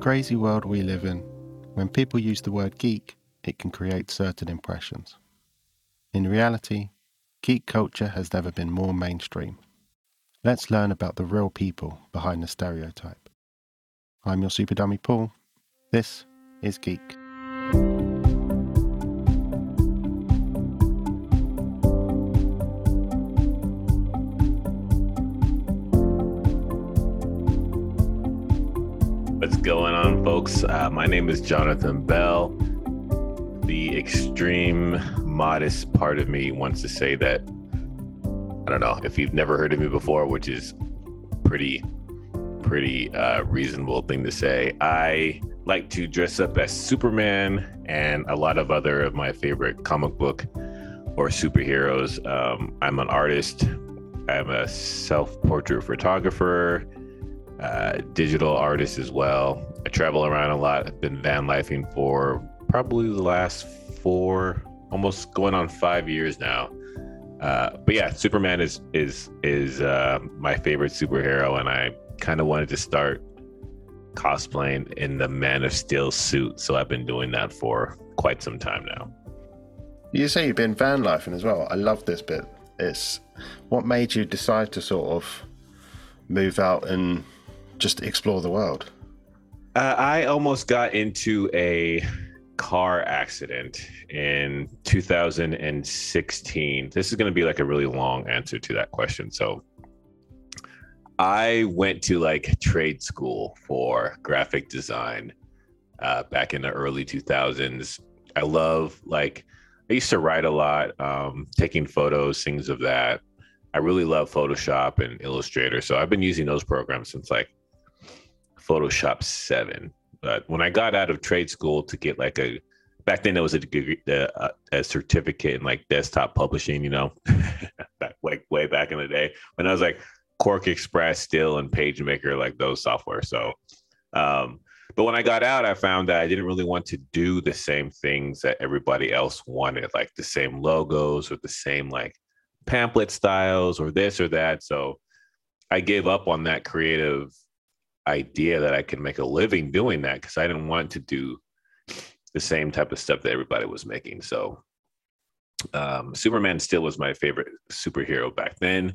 crazy world we live in, when people use the word geek, it can create certain impressions. In reality, geek culture has never been more mainstream. Let's learn about the real people behind the stereotype. I'm your super dummy Paul. This is Geek. Folks? Uh, my name is Jonathan Belle. The extreme modest part of me wants to say that I don't know if you've never heard of me before, which is pretty pretty uh, reasonable thing to say. I like to dress up as Superman and a lot of other of my favorite comic book or superheroes. Um, I'm an artist. I'm a self-portrait photographer uh, digital artist as well. Travel around a lot. I've been van lifing for probably the last four, almost going on five years now. Uh, but yeah, Superman is is is uh, my favorite superhero, and I kind of wanted to start cosplaying in the Man of Steel suit. So I've been doing that for quite some time now. You say you've been van lifing as well. I love this bit. It's what made you decide to sort of move out and just explore the world? Uh, I almost got into a car accident in 2016. This is going to be like a really long answer to that question. So, I went to like trade school for graphic design uh, back in the early 2000s. I love like I used to write a lot, um, taking photos, things of that. I really love Photoshop and Illustrator, so I've been using those programs since like Photoshop 7. But when I got out of trade school to get like a, back then it was a degree, a, a certificate in like desktop publishing, you know, back, like way back in the day when I was like QuarkXPress still and PageMaker, like those software. So, um, but when I got out, I found that I didn't really want to do the same things that everybody else wanted, like the same logos or the same like pamphlet styles or this or that. So I gave up on that creative idea that I could make a living doing that because I didn't want to do the same type of stuff that everybody was making. So um, Superman still was my favorite superhero back then.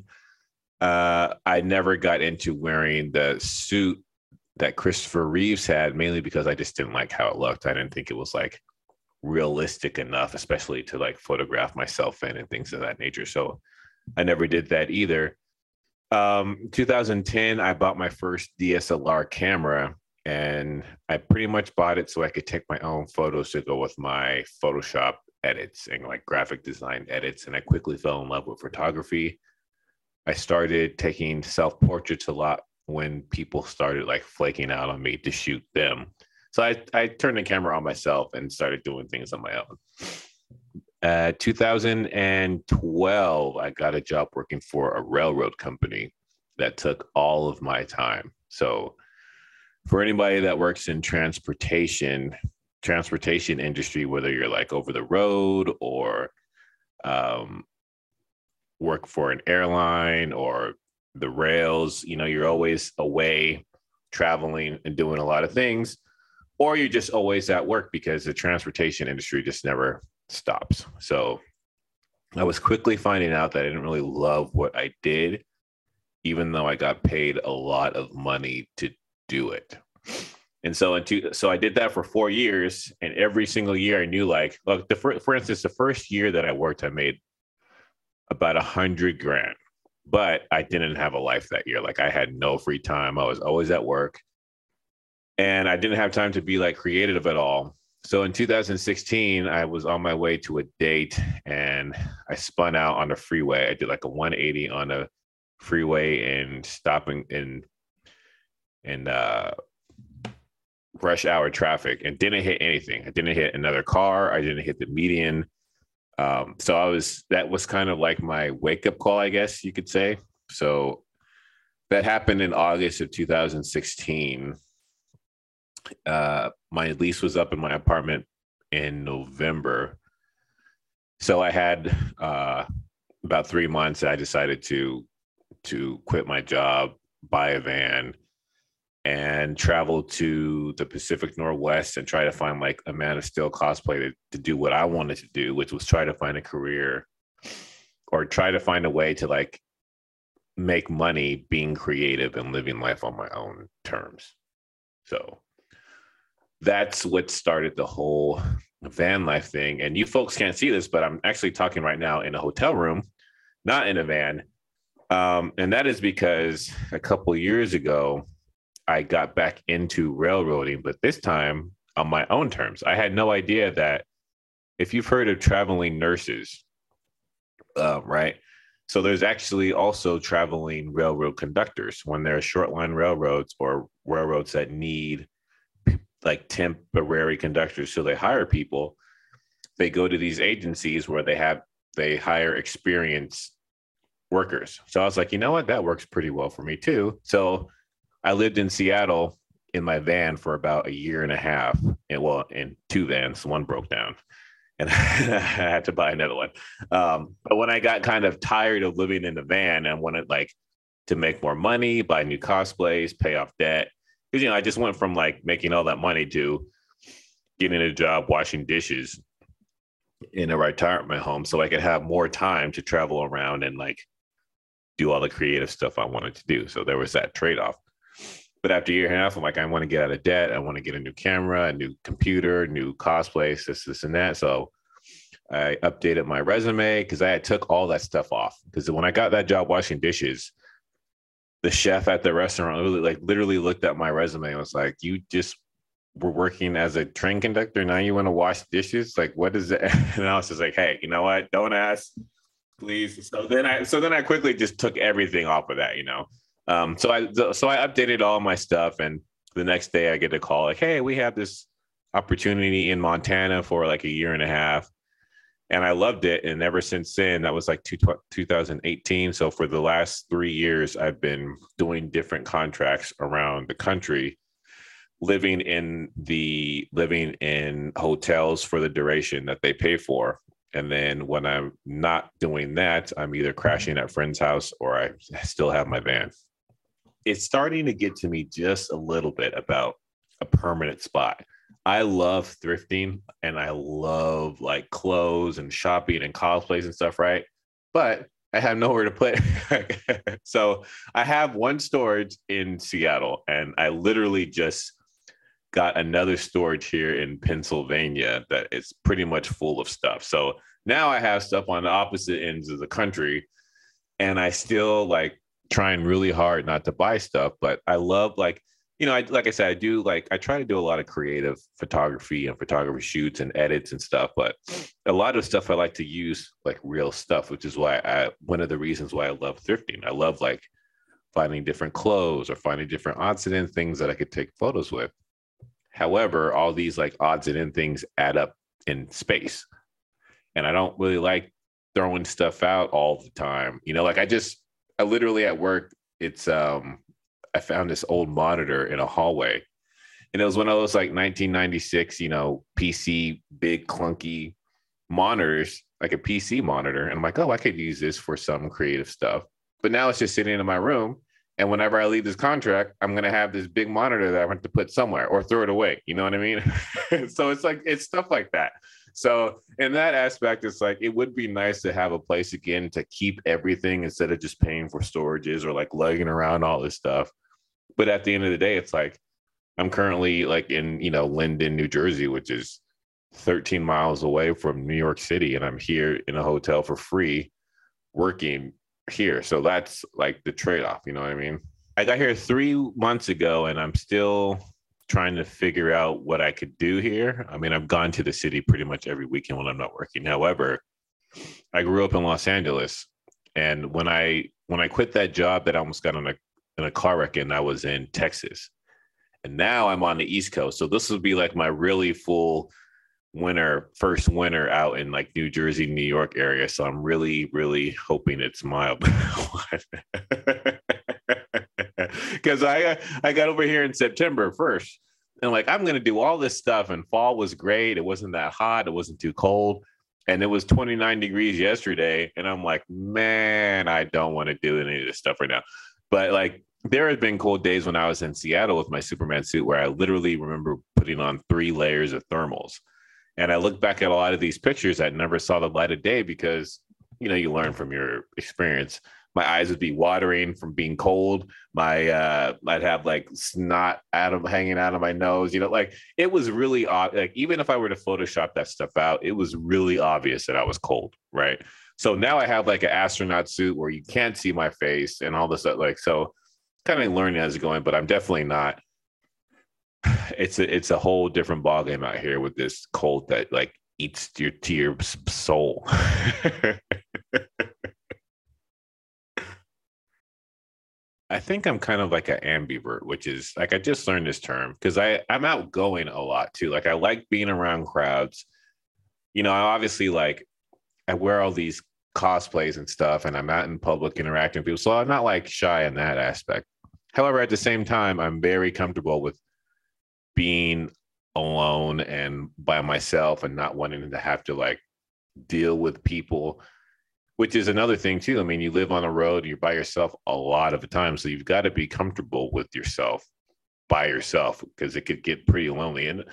Uh, I never got into wearing the suit that Christopher Reeves had, mainly because I just didn't like how it looked. I didn't think it was like realistic enough, especially to like photograph myself in and things of that nature. So I never did that either um 2010 i bought my first dslr camera and i pretty much bought it so i could take my own photos to go with my photoshop edits and like graphic design edits and i quickly fell in love with photography. I started taking self portraits a lot when people started like flaking out on me to shoot them. So i i turned the camera on myself and started doing things on my own uh, 2012, I got a job working for a railroad company that took all of my time. So, for anybody that works in transportation, transportation industry, whether you're like over the road or um, work for an airline or the rails, you know, you're always away traveling and doing a lot of things, or you're just always at work because the transportation industry just never stops. So I was quickly finding out that I didn't really love what I did, even though I got paid a lot of money to do it. And so, into so I did that for four years, and every single year I knew, like, look, the for, for instance, the first year that I worked, I made about a hundred grand, but I didn't have a life that year. Like, I had no free time. I was always at work, and I didn't have time to be like creative at all. So in 2016, I was on my way to a date and I spun out on the freeway. I did like a 180 on a freeway and stopping in in uh, rush hour traffic and didn't hit anything. I didn't hit another car. I didn't hit the median. Um, so I was that was kind of like my wake up call, I guess you could say. So that happened in August of 2016 uh, my lease was up in my apartment in November. So I had uh, about three months. I decided to to quit my job, buy a van, and travel to the Pacific Northwest and try to find like a Man of Steel cosplay to, to do what I wanted to do, which was try to find a career or try to find a way to like make money being creative and living life on my own terms. So that's what started the whole van life thing. And you folks can't see this, but I'm actually talking right now in a hotel room, not in a van. Um, and that is because a couple years ago, I got back into railroading, but this time on my own terms. I had no idea that if you've heard of traveling nurses, uh, right? So there's actually also traveling railroad conductors when there are short line railroads or railroads that need like temporary conductors. So they hire people. They go to these agencies where they have they hire experienced workers. So I was like, you know what, that works pretty well for me too. So I lived in Seattle in my van for about a year and a half. And well, in two vans, one broke down and I had to buy another one. Um, but when I got kind of tired of living in the van and wanted like to make more money, buy new cosplays, pay off debt, because you know I just went from like making all that money to getting a job washing dishes in a retirement home, so I could have more time to travel around and like do all the creative stuff I wanted to do. So there was that trade off. But after a year and a half, I'm like, I want to get out of debt. I want to get a new camera, a new computer, new cosplays, this, this, and that. So I updated my resume because I had took all that stuff off. Because when I got that job washing dishes, the chef at the restaurant really, like literally looked at my resume and was like, "You just were working as a train conductor. Now you want to wash dishes? Like, what is it?" And I was just like, "Hey, you know what? Don't ask, please." So then I, so then I quickly just took everything off of that, you know. Um, so I so I updated all my stuff, and the next day I get a call like, "Hey, we have this opportunity in Montana for like a year and a half." And I loved it. And ever since then, that was like two, 2018. So for the last three years, I've been doing different contracts around the country, living in the living in hotels for the duration that they pay for. And then when I'm not doing that, I'm either crashing at friend's house or I still have my van it's starting to get to me just a little bit about a permanent spot. I love thrifting and I love like clothes and shopping and cosplays and stuff, right? But I have nowhere to put. so I have one storage in Seattle and I literally just got another storage here in Pennsylvania that is pretty much full of stuff. So now I have stuff on the opposite ends of the country and I still like trying really hard not to buy stuff, but I love like you know, I, like I said, I do like I try to do a lot of creative photography and photography shoots and edits and stuff. But a lot of stuff I like to use like real stuff, which is why I one of the reasons why I love thrifting. I love like finding different clothes or finding different odds and end things that I could take photos with. However, all these like odds and end things add up in space, and I don't really like throwing stuff out all the time. You know, like I just I literally at work, it's um I found this old monitor in a hallway. And it was one of those like 1996, you know, PC big clunky monitors, like a PC monitor. And I'm like, oh, I could use this for some creative stuff. But now it's just sitting in my room. And whenever I leave this contract, I'm gonna have this big monitor that I want to put somewhere or throw it away. You know what I mean? so it's like it's stuff like that. So in that aspect, it's like it would be nice to have a place again to keep everything instead of just paying for storages or like lugging around all this stuff. But at the end of the day, it's like I'm currently like in, you know, Linden, New Jersey, which is 13 miles away from New York City, and I'm here in a hotel for free working here. So that's like the trade off, you know what I mean? I got here three months ago and I'm still trying to figure out what I could do here. I mean, I've gone to the city pretty much every weekend when I'm not working. However, I grew up in Los Angeles, and when I when I quit that job that I almost got on a in a car wreck, and I was in Texas, and now I'm on the East Coast. So this would be like my really full winter, first winter out in like New Jersey, New York area. So I'm really, really hoping it's mild. because I uh, I got over here in September first, and like I'm gonna do all this stuff. And fall was great. It wasn't that hot. It wasn't too cold, and it was 29 degrees yesterday. And I'm like, man, I don't want to do any of this stuff right now. But like there had been cold days when I was in Seattle with my Superman suit where I literally remember putting on three layers of thermals. And I look back at a lot of these pictures that never saw the light of day because, you know, you learn from your experience. My eyes would be watering from being cold. My uh I'd have like snot out of hanging out of my nose. You know, like it was really odd. Like even if I were to Photoshop that stuff out, it was really obvious that I was cold, right? So now I have like an astronaut suit where you can't see my face and all this stuff. Like so kind of learning as it's going, but I'm definitely not. It's a it's a whole different ballgame out here with this cold that like eats your to soul. I think I'm kind of like an ambivert, which is like I just learned this term because I I'm outgoing a lot too. Like I like being around crowds. You know, I obviously like I wear all these cosplays and stuff, and I'm out in public interacting with people, so I'm not like shy in that aspect. However, at the same time, I'm very comfortable with being alone and by myself and not wanting to have to like deal with people which is another thing too. I mean you live on a road you're by yourself a lot of the time so you've got to be comfortable with yourself by yourself because it could get pretty lonely. And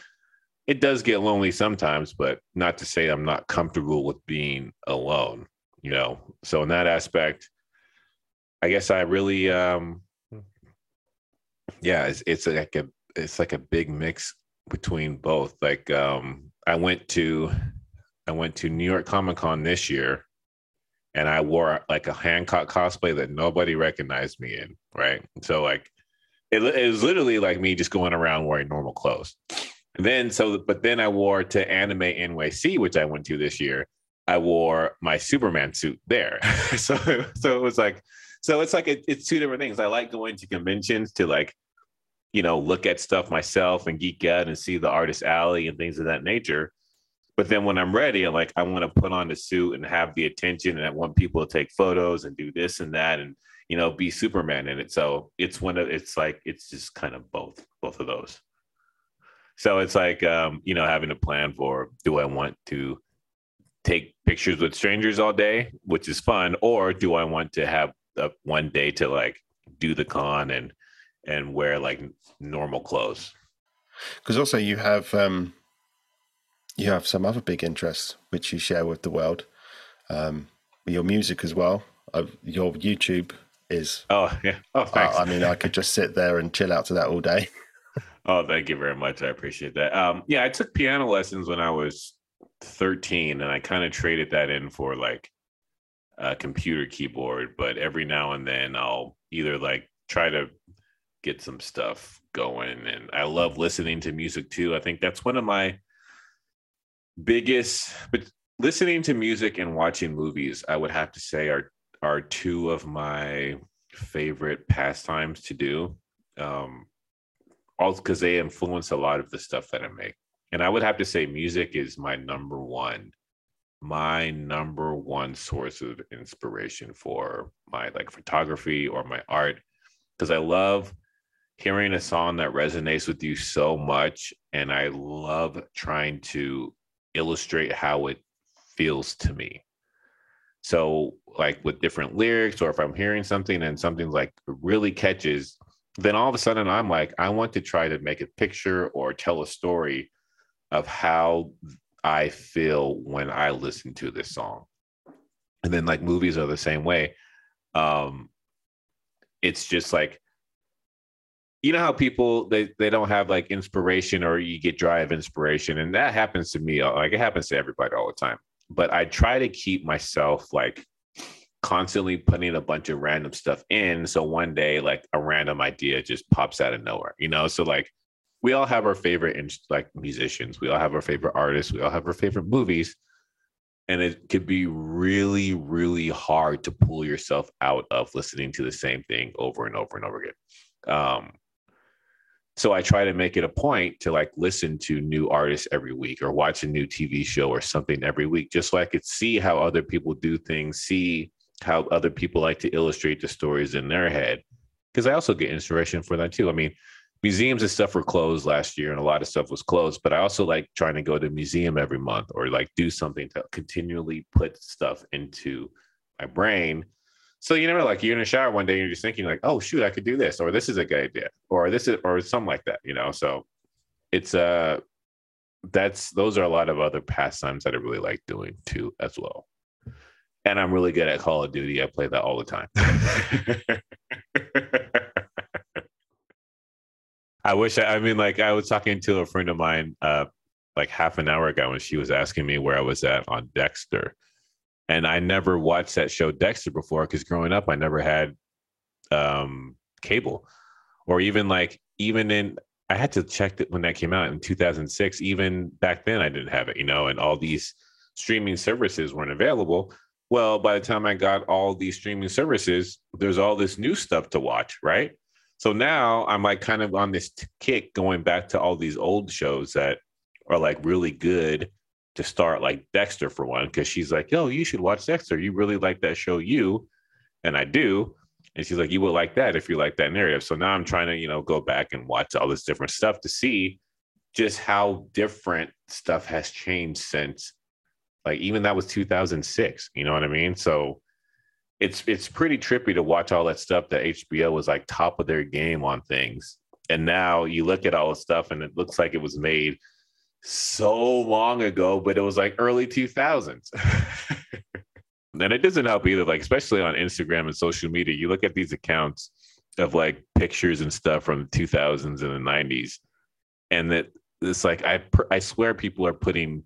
it does get lonely sometimes but not to say i'm not comfortable with being alone you know? So in that aspect i guess i really um yeah it's, it's like a it's like a big mix between both. Like um i went to i went to new york comic con this year and i wore like a hancock cosplay that nobody recognized me in right? So like it, it was literally like me just going around wearing normal clothes. And then so but then i wore to anime nyc which i went to this year i wore my superman suit there. So so it was like so it's like it, it's two different things i like going to conventions to like you know, look at stuff myself and geek out and see the artist alley and things of that nature. But then when I'm ready, I'm like, I want to put on the suit and have the attention, and I want people to take photos and do this and that, and you know, be Superman in it. So it's one of it's like it's just kind of both, both of those. So it's like um, you know, having a plan for do I want to take pictures with strangers all day, which is fun, or do I want to have a, one day to like do the con and and wear like normal clothes. Because also you have um, you have some other big interests which you share with the world. Um, your music as well. Uh, your YouTube is. Oh yeah. Oh thanks. Uh, I mean, I could just sit there and chill out to that all day. oh, thank you very much. I appreciate that. Um, yeah, I took piano lessons when I was 13, and I kind of traded that in for like a computer keyboard. But every now and then, I'll either like try to get some stuff going. And I love listening to music too. I think that's one of my biggest, but listening to music and watching movies, I would have to say are are two of my favorite pastimes to do. Um, all because they influence a lot of the stuff that I make. And I would have to say music is my number one, my number one source of inspiration for my like photography or my art. Because I love hearing a song that resonates with you so much and i love trying to illustrate how it feels to me so like with different lyrics or if i'm hearing something and something like really catches then all of a sudden i'm like i want to try to make a picture or tell a story of how i feel when i listen to this song. And then like movies are the same way. Um it's just like you know how people they they don't have like inspiration or you get dry of inspiration? And that happens to me like it happens to everybody all the time. But i try to keep myself like constantly putting a bunch of random stuff in. So one day like a random idea just pops out of nowhere you know? So like we all have our favorite like musicians. We all have our favorite artists. We all have our favorite movies. And it could be really really hard to pull yourself out of listening to the same thing over and over and over again. Um, so i try to make it a point to like listen to new artists every week or watch a new tv show or something every week just so i could see how other people do things see how other people like to illustrate the stories in their head. Because i also get inspiration for that too. I mean museums and stuff were closed last year and a lot of stuff was closed but i also like trying to go to a museum every month or like do something to continually put stuff into my brain So you never like you're in a shower one day and you're just thinking like, oh shoot, I could do this, or this is a good idea, or this is or something like that, you know. So it's uh that's those are a lot of other pastimes that I really like doing too as well. And I'm really good at Call of Duty. I play that all the time. I wish I, I mean like I was talking to a friend of mine uh like half an hour ago when she was asking me where I was at on Dexter. And I never watched that show Dexter before because growing up I never had um cable or even like even in I had to check that when that came out in 2006. Even back then, I didn't have it, you know, and all these streaming services weren't available. Well, by the time I got all these streaming services, there's all this new stuff to watch, right? So now I'm like kind of on this kick going back to all these old shows that are like really good to start, like Dexter for one, because she's like, yo, you should watch Dexter. You really like that show, you. And I do. And she's like, you would like that if you like that narrative. So now I'm trying to, you know, go back and watch all this different stuff to see just how different stuff has changed since like even that was 2006, you know what I mean? So it's it's pretty trippy to watch all that stuff that HBO was like top of their game on things. And now you look at all the stuff and it looks like it was made so long ago, but it was like early 2000s. and it doesn't help either like especially on instagram and social media you look at these accounts of like pictures and stuff from the 2000s and the 90s and that it's like i i swear people are putting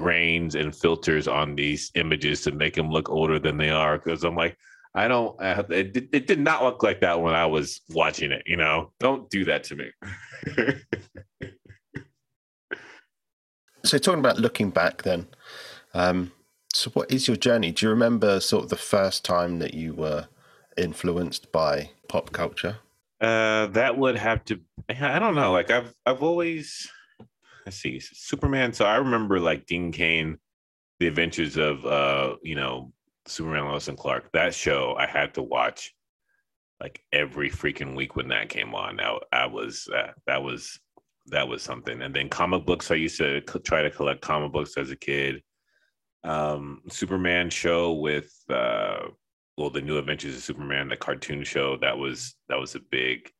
grains and filters on these images to make them look older than they are because i'm like i don't it, it did not look like that when i was watching it you know don't do that to me so talking about looking back then um so, what is your journey? Do you remember sort of the first time that you were influenced by pop culture? Uh, that would have to. I don't know. Like I've I've always let's see Superman. So I remember like Dean Cain, The Adventures of uh you know Superman Lois and Clark. That show I had to watch like every freaking week when that came on. Now I was uh, that was that was something. And then comic books. I used to try to collect comic books as a kid um, Superman show with uh, well, the New Adventures of Superman, the cartoon show. That was that was a big,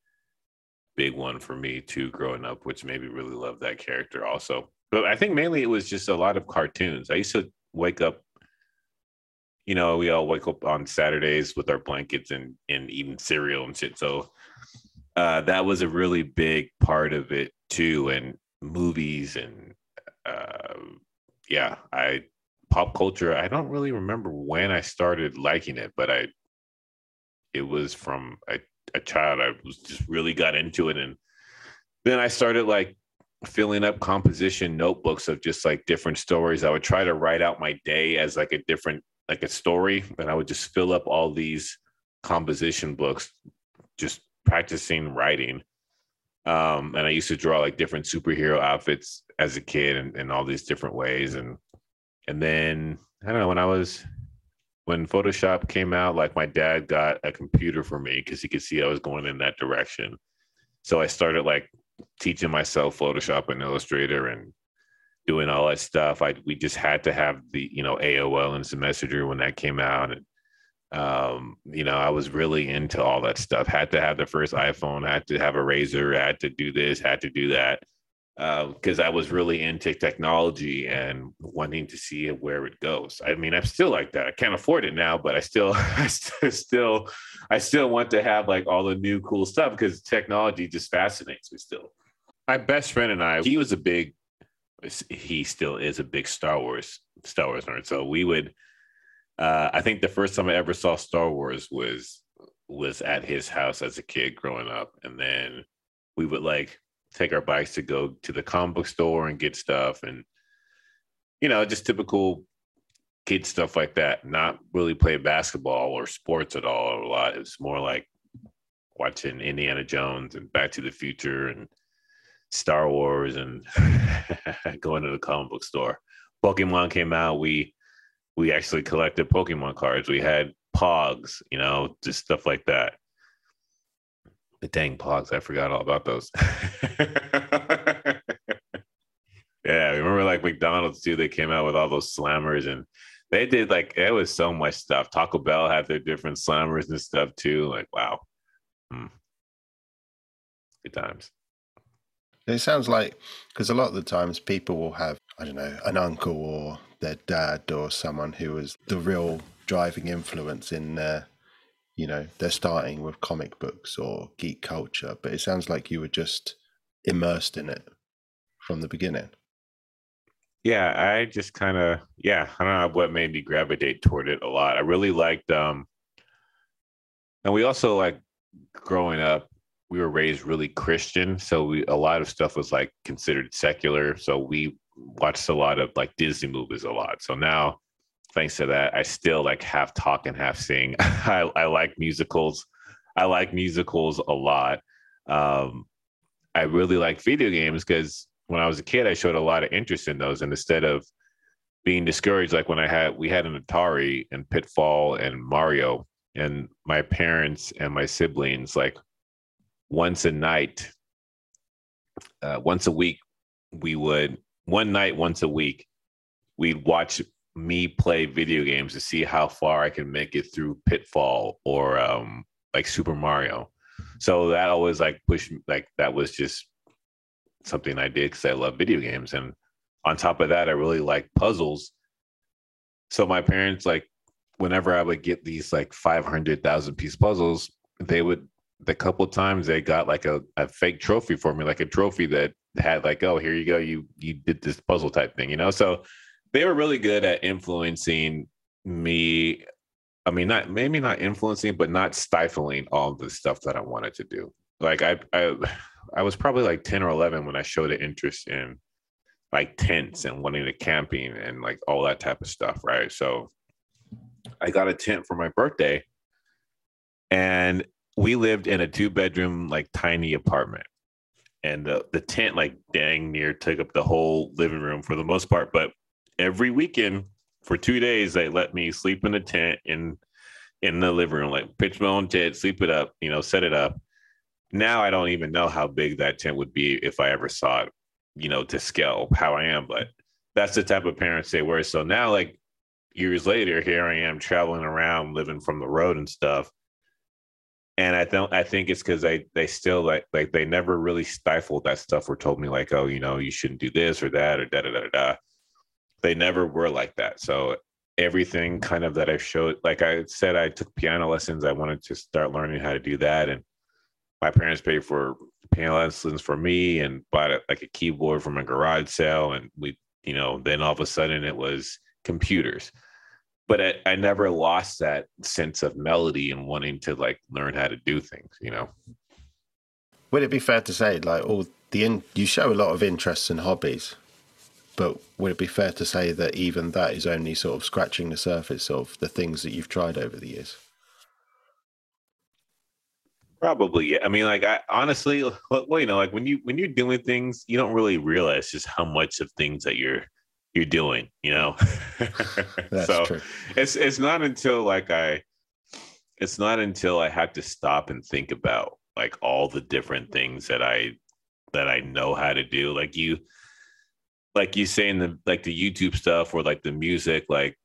big one for me too, growing up, which made me really love that character also. But I think mainly it was just a lot of cartoons. I used to wake up. You know, we all wake up on Saturdays with our blankets and and eating cereal and shit. So uh, that was a really big part of it too, and movies and uh, yeah, I pop culture, I don't really remember when I started liking it, but I it was from a, a child. I was just really got into it. And then I started like filling up composition notebooks of just like different stories. I would try to write out my day as like a different like a story. And I would just fill up all these composition books, just practicing writing. Um, and I used to draw like different superhero outfits as a kid and, and all these different ways. And and then I don't know when I was when Photoshop came out, like my dad got a computer for me because he could see I was going in that direction. So I started like teaching myself Photoshop and Illustrator and doing all that stuff. I we just had to have the you know AOL Instant Messenger when that came out, and um, you know I was really into all that stuff. Had to have the first iPhone. Had to have a Razr. Had to do this. Had to do that because uh, I was really into technology and wanting to see where it goes. I mean, I'm still like that. I can't afford it now, but I still, I still, I still want to have like all the new cool stuff because technology just fascinates me still. My best friend and I, he was a big, he still is a big Star Wars, Star Wars nerd. So we would, uh, I think the first time I ever saw Star Wars was was at his house as a kid growing up, and then we would like take our bikes to go to the comic book store and get stuff and you know just typical kid stuff like that. Not really play basketball or sports at all a lot. It's more like watching indiana jones and back to the future and star wars and going to the comic book store. Pokemon came out. We we actually collected pokemon cards. We had pogs you know just stuff like that the dang pogs, I forgot all about those. yeah, remember like McDonald's too? They came out with all those slammers, and they did like it was so much stuff. Taco Bell had their different slammers and stuff too. Like wow, mm. good times. It sounds like because a lot of the times people will have I don't know an uncle or their dad or someone who was the real driving influence in their you know they're starting with comic books or geek culture, but it sounds like you were just immersed in it from the beginning. Yeah i just kind of yeah i don't know what made me gravitate toward it a lot. I really liked um and we also like growing up we were raised really christian so we a lot of stuff was like considered secular so we watched a lot of like disney movies a lot. So now thanks to that i still like half talk and half sing I, I like musicals i like musicals a lot um i really like video games because when I was a kid, I showed a lot of interest in those. And instead of being discouraged, like when I had, we had an Atari and Pitfall and Mario, and my parents and my siblings, like once a night, uh, once a week, we would, one night, once a week, we'd watch me play video games to see how far I can make it through Pitfall or um, like Super Mario. So that always like pushed, like that was just something I did because I love video games. And on top of that, I really like puzzles. So my parents, like, whenever I would get these like 500,000 piece puzzles, they would, the couple times they got like a, a fake trophy for me, like a trophy that had like, oh, here you go. You, you did this puzzle type thing, you know? So they were really good at influencing me. I mean, not maybe not influencing, but not stifling all the stuff that I wanted to do. Like I, I I was probably like 10 or 11 when I showed an interest in like tents and wanting to camping and like all that type of stuff. Right. So I got a tent for my birthday and we lived in a two bedroom, like tiny apartment. And the, the tent, like dang near, took up the whole living room for the most part. But every weekend for two days, they let me sleep in the tent in in the living room, like pitch my own tent, sleep it up, you know, set it up now I don't even know how big that tent would be if I ever saw it, you know, to scale how I am. But that's the type of parents they were. So now, like years later, here I am traveling around, living from the road and stuff. And I don't. I think it's because they they still like like they never really stifled that stuff or told me like, oh, you know, you shouldn't do this or that or da da da da. They never were like that. So everything kind of that I showed, like I said, I took piano lessons. I wanted to start learning how to do that, and my parents paid for piano lessons for me and bought like a keyboard from a garage sale. And we you know then all of a sudden it was computers. But I, I never lost that sense of melody and wanting to like learn how to do things you know? Would it be fair to say like all the in, you show a lot of interests and hobbies but would it be fair to say that even that is only sort of scratching the surface of the things that you've tried over the years Probably, yeah. I mean, like, I honestly, well, you know, like when you when you're doing things, you don't really realize just how much of things that you're you're doing. You know, so true. it's it's not until like I, it's not until I have to stop and think about like all the different things that I that I know how to do. Like you, like you saying the like the YouTube stuff or like the music, like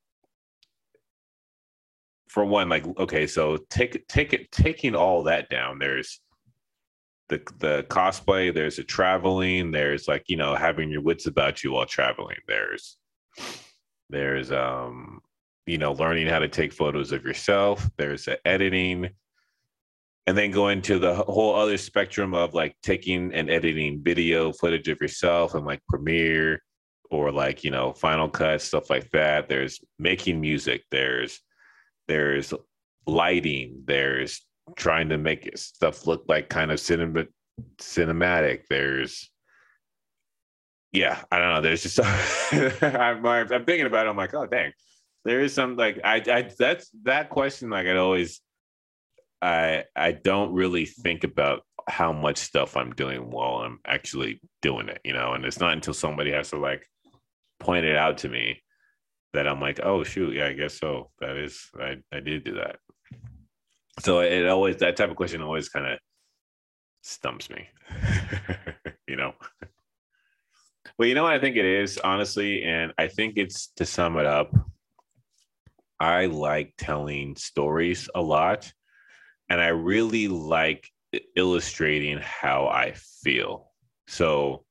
for one, like okay, so take take it taking all that down. There's the the cosplay. There's the traveling. There's like you know having your wits about you while traveling. There's there's um you know learning how to take photos of yourself. There's the editing, and then going to the whole other spectrum of like taking and editing video footage of yourself and like Premiere or like you know Final Cut stuff like that. There's making music. There's there's lighting, there's trying to make stuff look like kind of cinema, cinematic. There's yeah, I don't know. There's just I'm, I'm thinking about it. I'm like, oh dang, there is some like I I that's that question like I'd always I I don't really think about how much stuff I'm doing while I'm actually doing it, you know. And it's not until somebody has to like point it out to me that I'm like, oh shoot, yeah, I guess so. That is, I I did do that. So it always that type of question always kind of stumps me, you know. Well, you know what I think it is, honestly, and I think it's to sum it up. I like telling stories a lot. And I really like illustrating how I feel. So,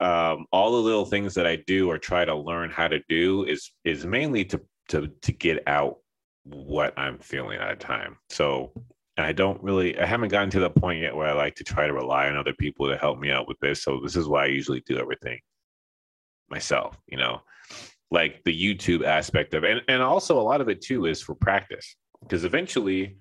um, all the little things that I do or try to learn how to do is is mainly to to to get out what I'm feeling at a time. So I don't really I haven't gotten to the point yet where I like to try to rely on other people to help me out with this. So this is why I usually do everything myself, you know, like the YouTube aspect of it. And, and also a lot of it too is for practice. Because eventually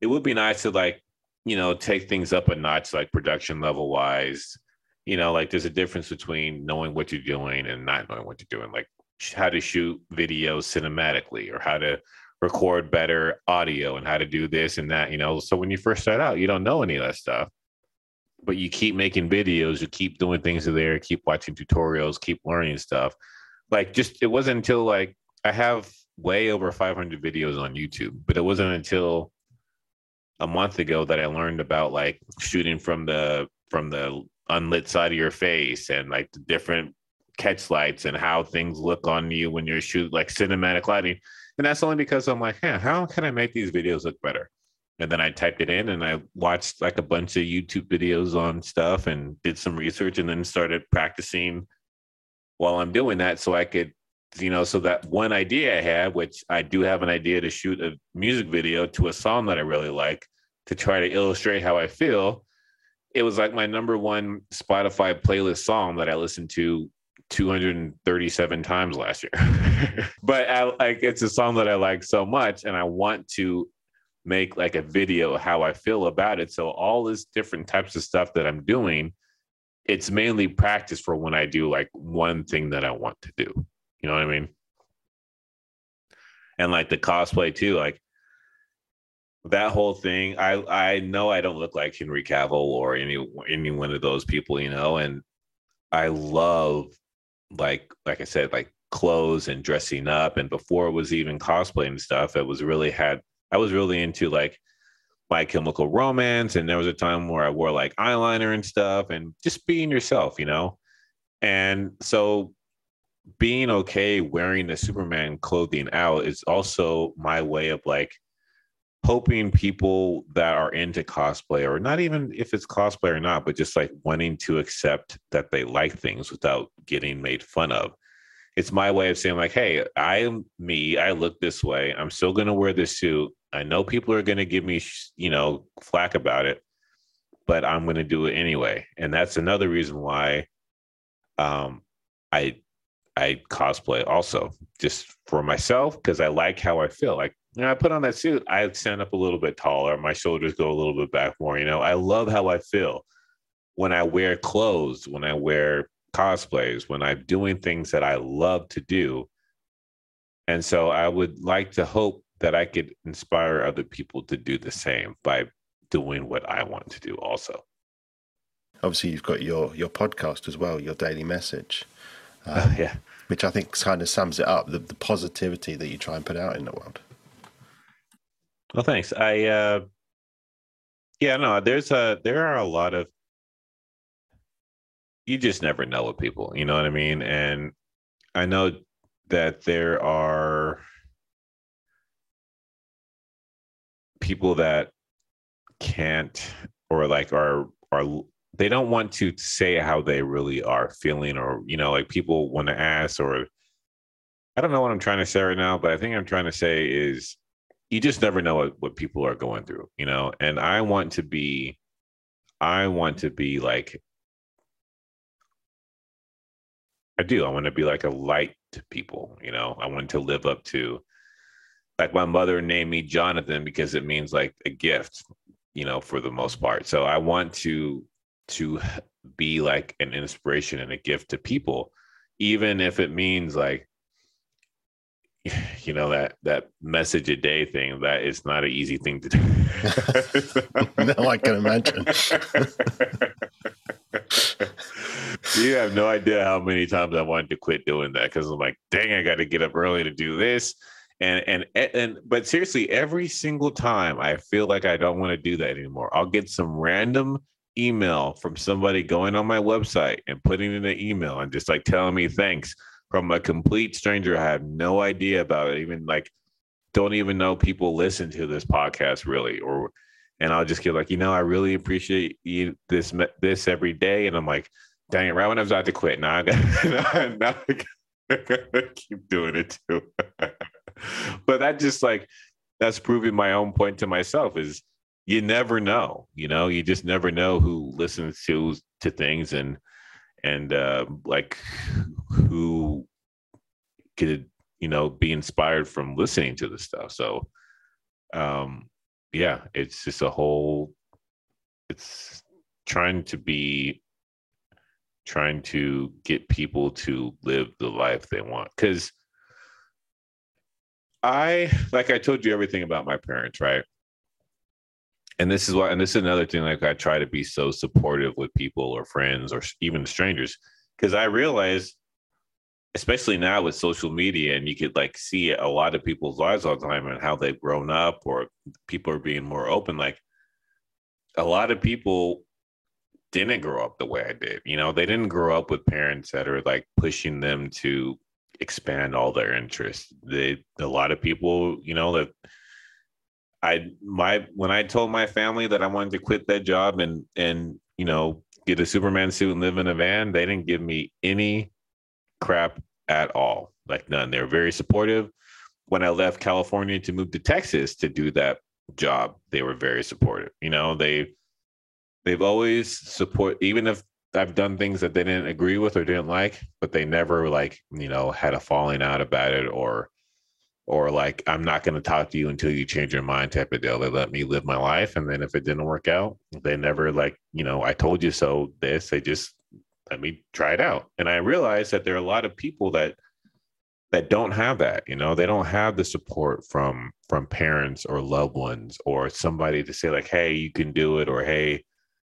it would be nice to like, you know, take things up a notch like production level wise. You know, like there's a difference between knowing what you're doing and not knowing what you're doing. Like how to shoot video cinematically or how to record better audio and how to do this and that, you know. So when you first start out, you don't know any of that stuff. But you keep making videos, you keep doing things there, keep watching tutorials, keep learning stuff. Like just it wasn't until like I have way over 500 videos on YouTube, but it wasn't until a month ago that I learned about like shooting from the from the unlit side of your face and like the different catch lights and how things look on you when you're shooting like cinematic lighting. And that's only because I'm like, hey, how can I make these videos look better? And then I typed it in and I watched like a bunch of YouTube videos on stuff and did some research and then started practicing while I'm doing that so I could, you know, so that one idea I had, which I do have an idea to shoot a music video to a song that I really like to try to illustrate how I feel. It was like my number one Spotify playlist song that I listened to 237 times last year. but I like it's a song that I like so much and I want to make like a video how I feel about it. So all this different types of stuff that I'm doing, it's mainly practice for when I do like one thing that I want to do. You know what I mean? And like the cosplay too, like that whole thing, I I know I don't look like Henry Cavill or any any one of those people, you know, and I love like like I said, like clothes and dressing up. And before it was even cosplay and stuff, it was really had I was really into like my chemical romance. And there was a time where I wore like eyeliner and stuff and just being yourself, you know? And so being okay wearing the Superman clothing out is also my way of like hoping people that are into cosplay or not even if it's cosplay or not but just like wanting to accept that they like things without getting made fun of. It's my way of saying like hey i am me i look this way i'm still going to wear this suit i know people are going to give me you know flack about it but i'm going to do it anyway. And that's another reason why um i i cosplay also just for myself because i like how i feel like you know, I put on that suit, I stand up a little bit taller. My shoulders go a little bit back more. You know, I love how I feel when I wear clothes, when I wear cosplays, when I'm doing things that I love to do. And so I would like to hope that I could inspire other people to do the same by doing what I want to do also. Obviously, you've got your, your podcast as well, your daily message. Um, yeah. Which I think kind of sums it up the, the positivity that you try and put out in the world. Well, thanks. I uh yeah, no, there's a there are a lot of you just never know with people, you know what I mean? And I know that there are people that can't or like are are they don't want to say how they really are feeling or you know like people want to ask or I don't know what I'm trying to say right now, but I think I'm trying to say is you just never know what, what people are going through, you know. And I want to be, I want to be like, I do. I want to be like a light to people, you know. I want to live up to, like my mother named me Jonathan because it means like a gift, you know, for the most part. So I want to to be like an inspiration and a gift to people, even if it means like you know that that message a day thing that is not an easy thing to do. No i can imagine. You have no idea how many times i wanted to quit doing that because i'm like dang i got to get up early to do this. And and and but seriously every single time i feel like i don't want to do that anymore i'll get some random email from somebody going on my website and putting in an email and just like telling me thanks from a complete stranger. I have no idea about it. Even like, don't even know people listen to this podcast really, or and I'll just get like, you know, I really appreciate you this this every day, and I'm like, dang it, right when I was about to quit, now I got now I gotta keep doing it too. but that just like that's proving my own point to myself is you never know, you know, you just never know who listens to to things and and uh, like who could you know be inspired from listening to the stuff. So um yeah, it's just a whole it's trying to be trying to get people to live the life they want cuz I like I told you everything about my parents, right? And this is why and this is another thing like I try to be so supportive with people or friends or even strangers cuz I realize especially now with social media and you could like see a lot of people's lives all the time and how they've grown up or people are being more open like a lot of people didn't grow up the way I did. You know, they didn't grow up with parents that are like pushing them to expand all their interests. They a lot of people, you know, that I my when I told my family that I wanted to quit that job and and you know get a Superman suit and live in a van, they didn't give me any crap at all. Like none. They were very supportive. When I left California to move to Texas to do that job, they were very supportive. You know, they they've always support even if I've done things that they didn't agree with or didn't like, but they never like, you know, had a falling out about it or or like I'm not going to talk to you until you change your mind type of deal. They let me live my life and then if it didn't work out, they never like, you know, I told you so this, they just let me try it out. And I realized that there are a lot of people that that don't have that, you know, they don't have the support from from parents or loved ones or somebody to say like, "Hey, you can do it," or "Hey,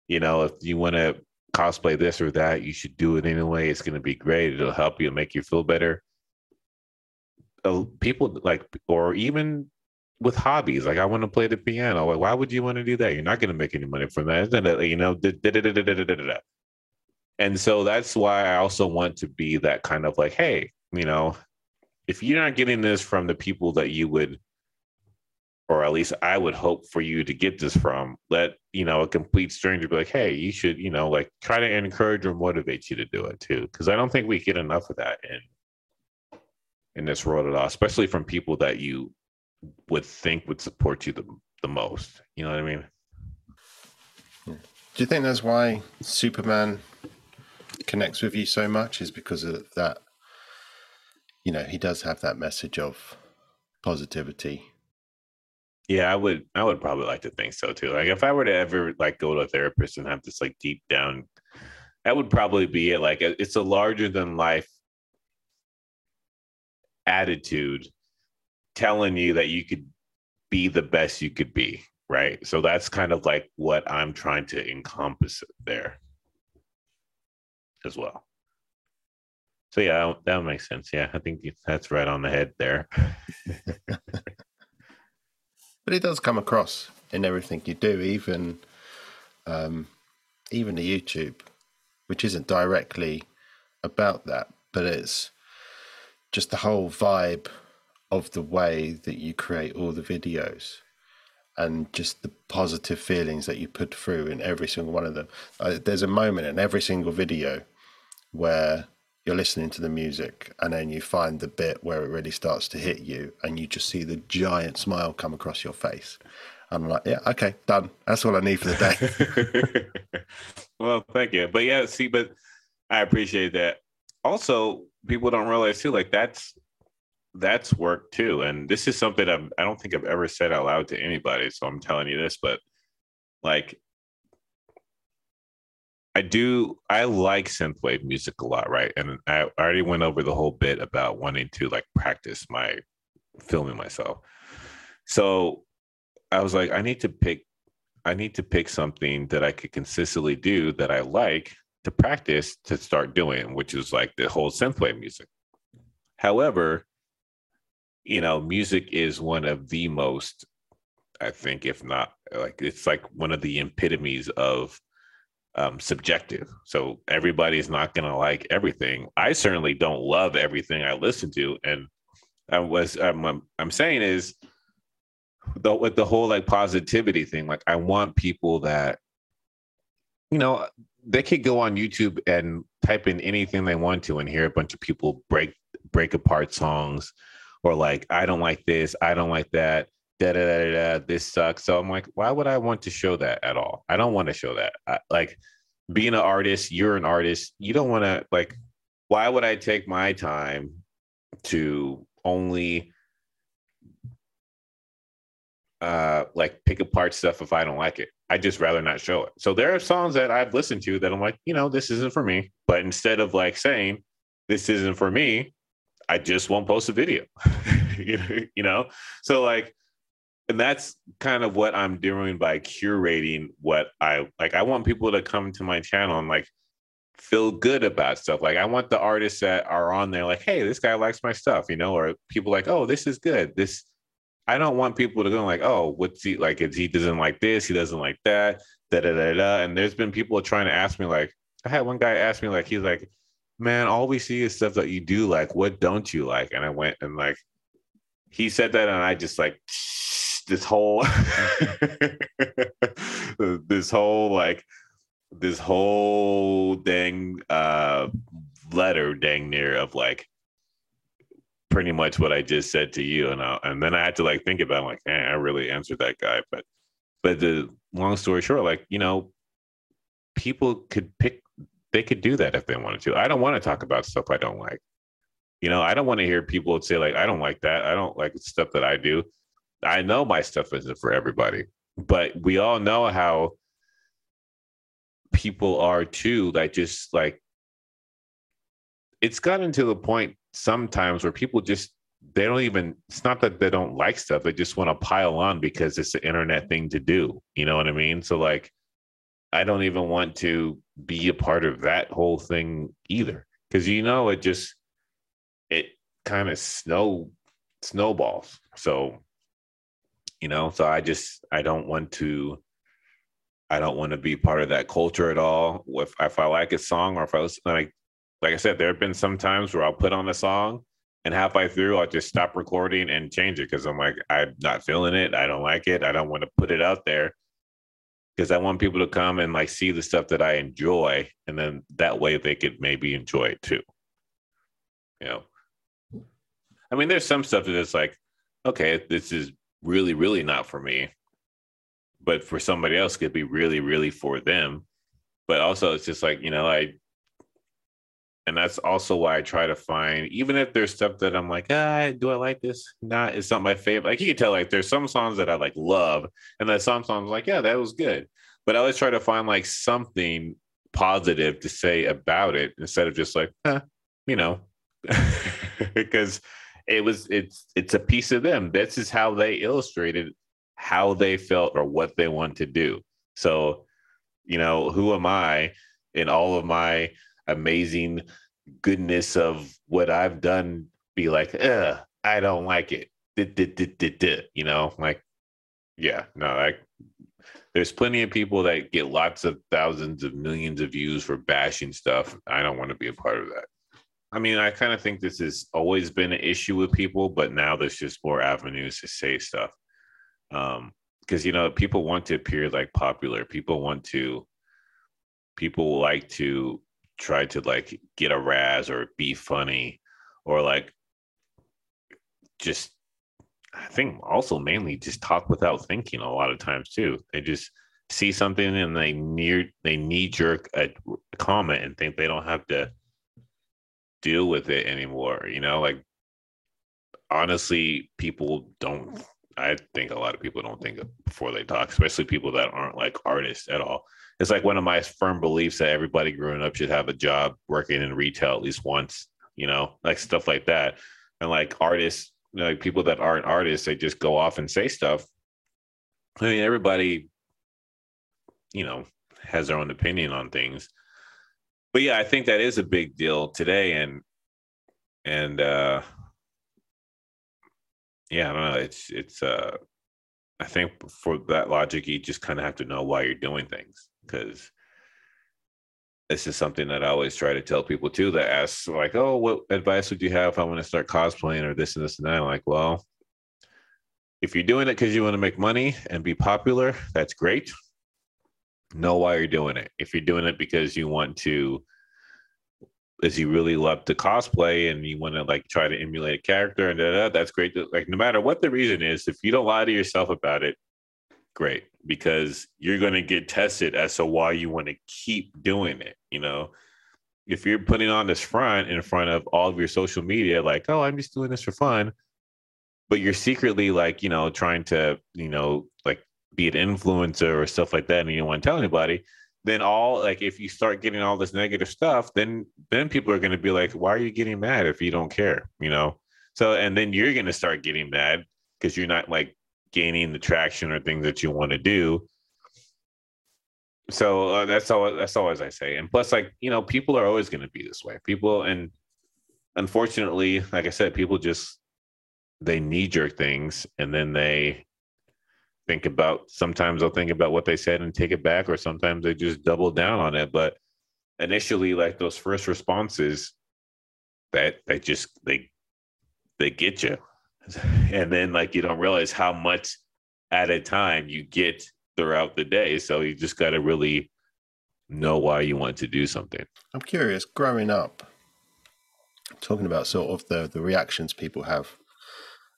you know, if you want to cosplay this or that, you should do it anyway. It's going to be great. It'll help you make you feel better." People like, or even with hobbies, like I want to play the piano. Like, why would you want to do that? You're not going to make any money from that. You know, and so that's why I also want to be that kind of like, hey, you know, if you're not getting this from the people that you would, or at least I would hope for you to get this from, let, you know, a complete stranger be like, hey, you should, you know, like try to encourage or motivate you to do it too. Cause I don't think we get enough of that in, in this world at all, especially from people that you would think would support you the, the most. You know what I mean? Do you think that's why Superman connects with you so much is because of that. You know, he does have that message of positivity. Yeah, I would. I would probably like to think so too. Like, if I were to ever like go to a therapist and have this like deep down, that would probably be it. Like, it's a larger than life attitude telling you that you could be the best you could be right so that's kind of like what i'm trying to encompass there as well. So yeah, that makes sense. Yeah, I think that's right on the head there. but it does come across in everything you do, even um, even the YouTube, which isn't directly about that, but it's just the whole vibe of the way that you create all the videos and just the positive feelings that you put through in every single one of them. Uh, there's a moment in every single video where you're listening to the music and then you find the bit where it really starts to hit you and you just see the giant smile come across your face. I'm like, yeah, okay, done. That's all I need for the day. well, thank you. But yeah, see, but I appreciate that. Also, people don't realize too, like that's that's work too. And this is something I'm, I don't think I've ever said out loud to anybody. So I'm telling you this, but like I do. I like synthwave music a lot, right? And I already went over the whole bit about wanting to like practice my filming myself. So I was like, I need to pick. I need to pick something that I could consistently do that I like to practice to start doing, which is like the whole synthwave music. However, you know, music is one of the most, I think, if not like it's like one of the epitomes of um, subjective. So everybody's not going to like everything. I certainly don't love everything I listen to, and I was I'm I'm saying is the with the whole like positivity thing. Like I want people that you know they could go on YouTube and type in anything they want to and hear a bunch of people break break apart songs or like I don't like this, I don't like that da da da da. This sucks. So I'm like, why would I want to show that at all? I don't want to show that. I, like being an artist, you're an artist. You don't want to like. Why would I take my time to only uh like pick apart stuff if I don't like it? I just rather not show it. So there are songs that I've listened to that I'm like, you know, this isn't for me. But instead of like saying this isn't for me, I just won't post a video. you know, so like and that's kind of what I'm doing by curating what I like. I want people to come to my channel and like feel good about stuff. Like I want the artists that are on there, like, hey, this guy likes my stuff, you know, or people like, oh, this is good. This I don't want people to go like, oh, what's he like? Is he doesn't like this, he doesn't like that, da da da da. And there's been people trying to ask me, like, I had one guy ask me, like, he's like, man, all we see is stuff that you do like. What don't you like? And I went and like, he said that, and I just like this whole this whole like this whole dang uh letter dang near of like pretty much what I just said to you and I, and then I had to like think about it, like I really answered that guy. But but the long story short like you know people could pick they could do that if they wanted to. I don't want to talk about stuff I don't like. You know I don't want to hear people say like I don't like that. I don't like stuff that I do. I know my stuff isn't for everybody, but we all know how people are too. Like just like it's gotten to the point sometimes where people just they don't even it's not that they don't like stuff they just want to pile on because it's the internet thing to do you know what i mean? So like i don't even want to be a part of that whole thing either because you know it just it kind of snow snowballs so you know so i just i don't want to i don't want to be part of that culture at all. If, if i like a song or if i listen like like i said there have been some times where i'll put on a song and halfway through i'll just stop recording and change it because i'm like i'm not feeling it i don't like it i don't want to put it out there because i want people to come and like see the stuff that i enjoy and then that way they could maybe enjoy it too you know i mean there's some stuff that's like okay this is really, really not for me. But for somebody else, could be really, really for them. But also, it's just like, you know, I, and that's also why I try to find, even if there's stuff that I'm like, ah, do I like this? Not, it's not my favorite. Like you can tell, like there's some songs that I like love, and then some songs like, yeah, that was good. But I always try to find like something positive to say about it instead of just like, eh, you know, because it was it's it's a piece of them. This is how they illustrated how they felt or what they want to do. So, you know, who am I in all of my amazing goodness of what I've done be like, I don't like it. You know, like, yeah, no, like there's plenty of people that get lots of thousands of millions of views for bashing stuff. I don't want to be a part of that. I mean, I kind of think this has always been an issue with people, but now there's just more avenues to say stuff. Um, because you know, people want to appear like popular. People want to people like to try to like get a razz or be funny or like just I think also mainly just talk without thinking a lot of times too. They just see something and they near they knee jerk a comment and think they don't have to deal with it anymore. You know, like honestly, people don't. I think a lot of people don't think before they talk, especially people that aren't like artists at all. It's like one of my firm beliefs that everybody growing up should have a job working in retail at least once. You know, like stuff like that. And like artists, you know, like people that aren't artists, they just go off and say stuff. I mean, everybody, you know, has their own opinion on things but yeah, I think that is a big deal today, and and uh, yeah, I don't know. It's it's uh, I think for that logic, you just kind of have to know why you're doing things because this is something that I always try to tell people too that ask like, oh, what advice would you have if I want to start cosplaying or this and this and that? I'm like, well, if you're doing it because you want to make money and be popular, that's great. Know why you're doing it. If you're doing it because you want to, as you really love to cosplay and you want to like try to emulate a character and da, da, that's great. Like no matter what the reason is, if you don't lie to yourself about it, great because you're going to get tested as to why you want to keep doing it. You know, if you're putting on this front in front of all of your social media, like, oh, I'm just doing this for fun, but you're secretly like, you know, trying to, you know, like be an influencer or stuff like that, and you don't want to tell anybody. Then all like if you start getting all this negative stuff, then then people are going to be like, why are you getting mad if you don't care? You know. So and then you're going to start getting mad because you're not like gaining the traction or things that you want to do. So uh, that's all. That's always I say. And plus, like you know, people are always going to be this way. People, and unfortunately, like I said, people just they knee jerk things, and then they think about. Sometimes they'll think about what they said and take it back, or sometimes they just double down on it. But initially, like those first responses, that they just they they get you and then like you don't realize how much at a time you get throughout the day. So you just got to really know why you want to do something. I'm curious growing up talking about sort of the the reactions people have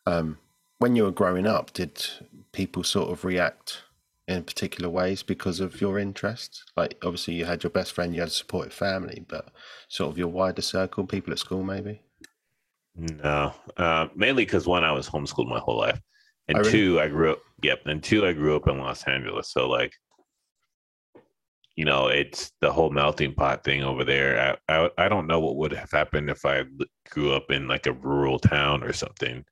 um, when you were growing up did people sort of react in particular ways because of your interest? like obviously you had your best friend you had a supportive family but sort of your wider circle people at school maybe no, uh, mainly because one, I was homeschooled my whole life, and oh, two, I grew up. Yep, and two, I grew up in Los Angeles. So like, you know, it's the whole melting pot thing over there. I, I I don't know what would have happened if I grew up in like a rural town or something,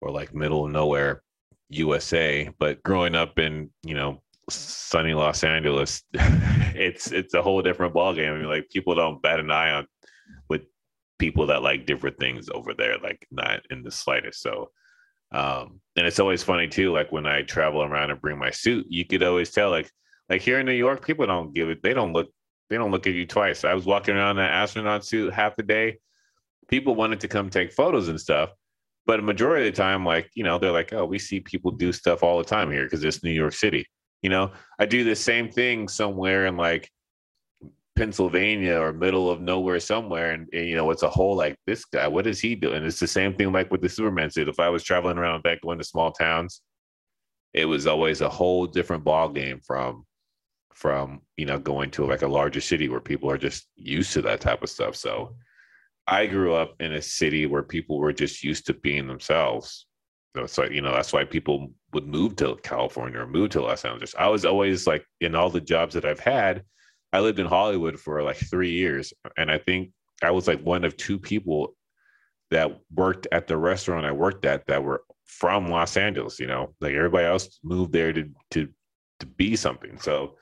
or like middle of nowhere, USA. But growing up in you know sunny Los Angeles, it's it's a whole different ballgame. I mean, like people don't bat an eye on people that like different things over there, like not in the slightest. So, um, and it's always funny too. Like when I travel around and bring my suit, you could always tell, like, like here in New York, people don't give it. They don't look. They don't look at you twice. I was walking around in an astronaut suit half the day. People wanted to come take photos and stuff, but a majority of the time, like you know, they're like, "Oh, we see people do stuff all the time here because it's New York City." You know, I do the same thing somewhere in like Pennsylvania or middle of nowhere somewhere, and, and, you know it's a whole like this guy. What is he doing? It's the same thing like with the Superman suit. If I was traveling around back going to small towns, it was always a whole different ball game from from you know going to like a larger city where people are just used to that type of stuff. So I grew up in a city where people were just used to being themselves. So you know that's why people would move to California or move to Los Angeles. I was always like in all the jobs that I've had I lived in Hollywood for like three years, and I think I was like one of two people that worked at the restaurant I worked at that were from Los Angeles. You know, like everybody else moved there to to to be something. So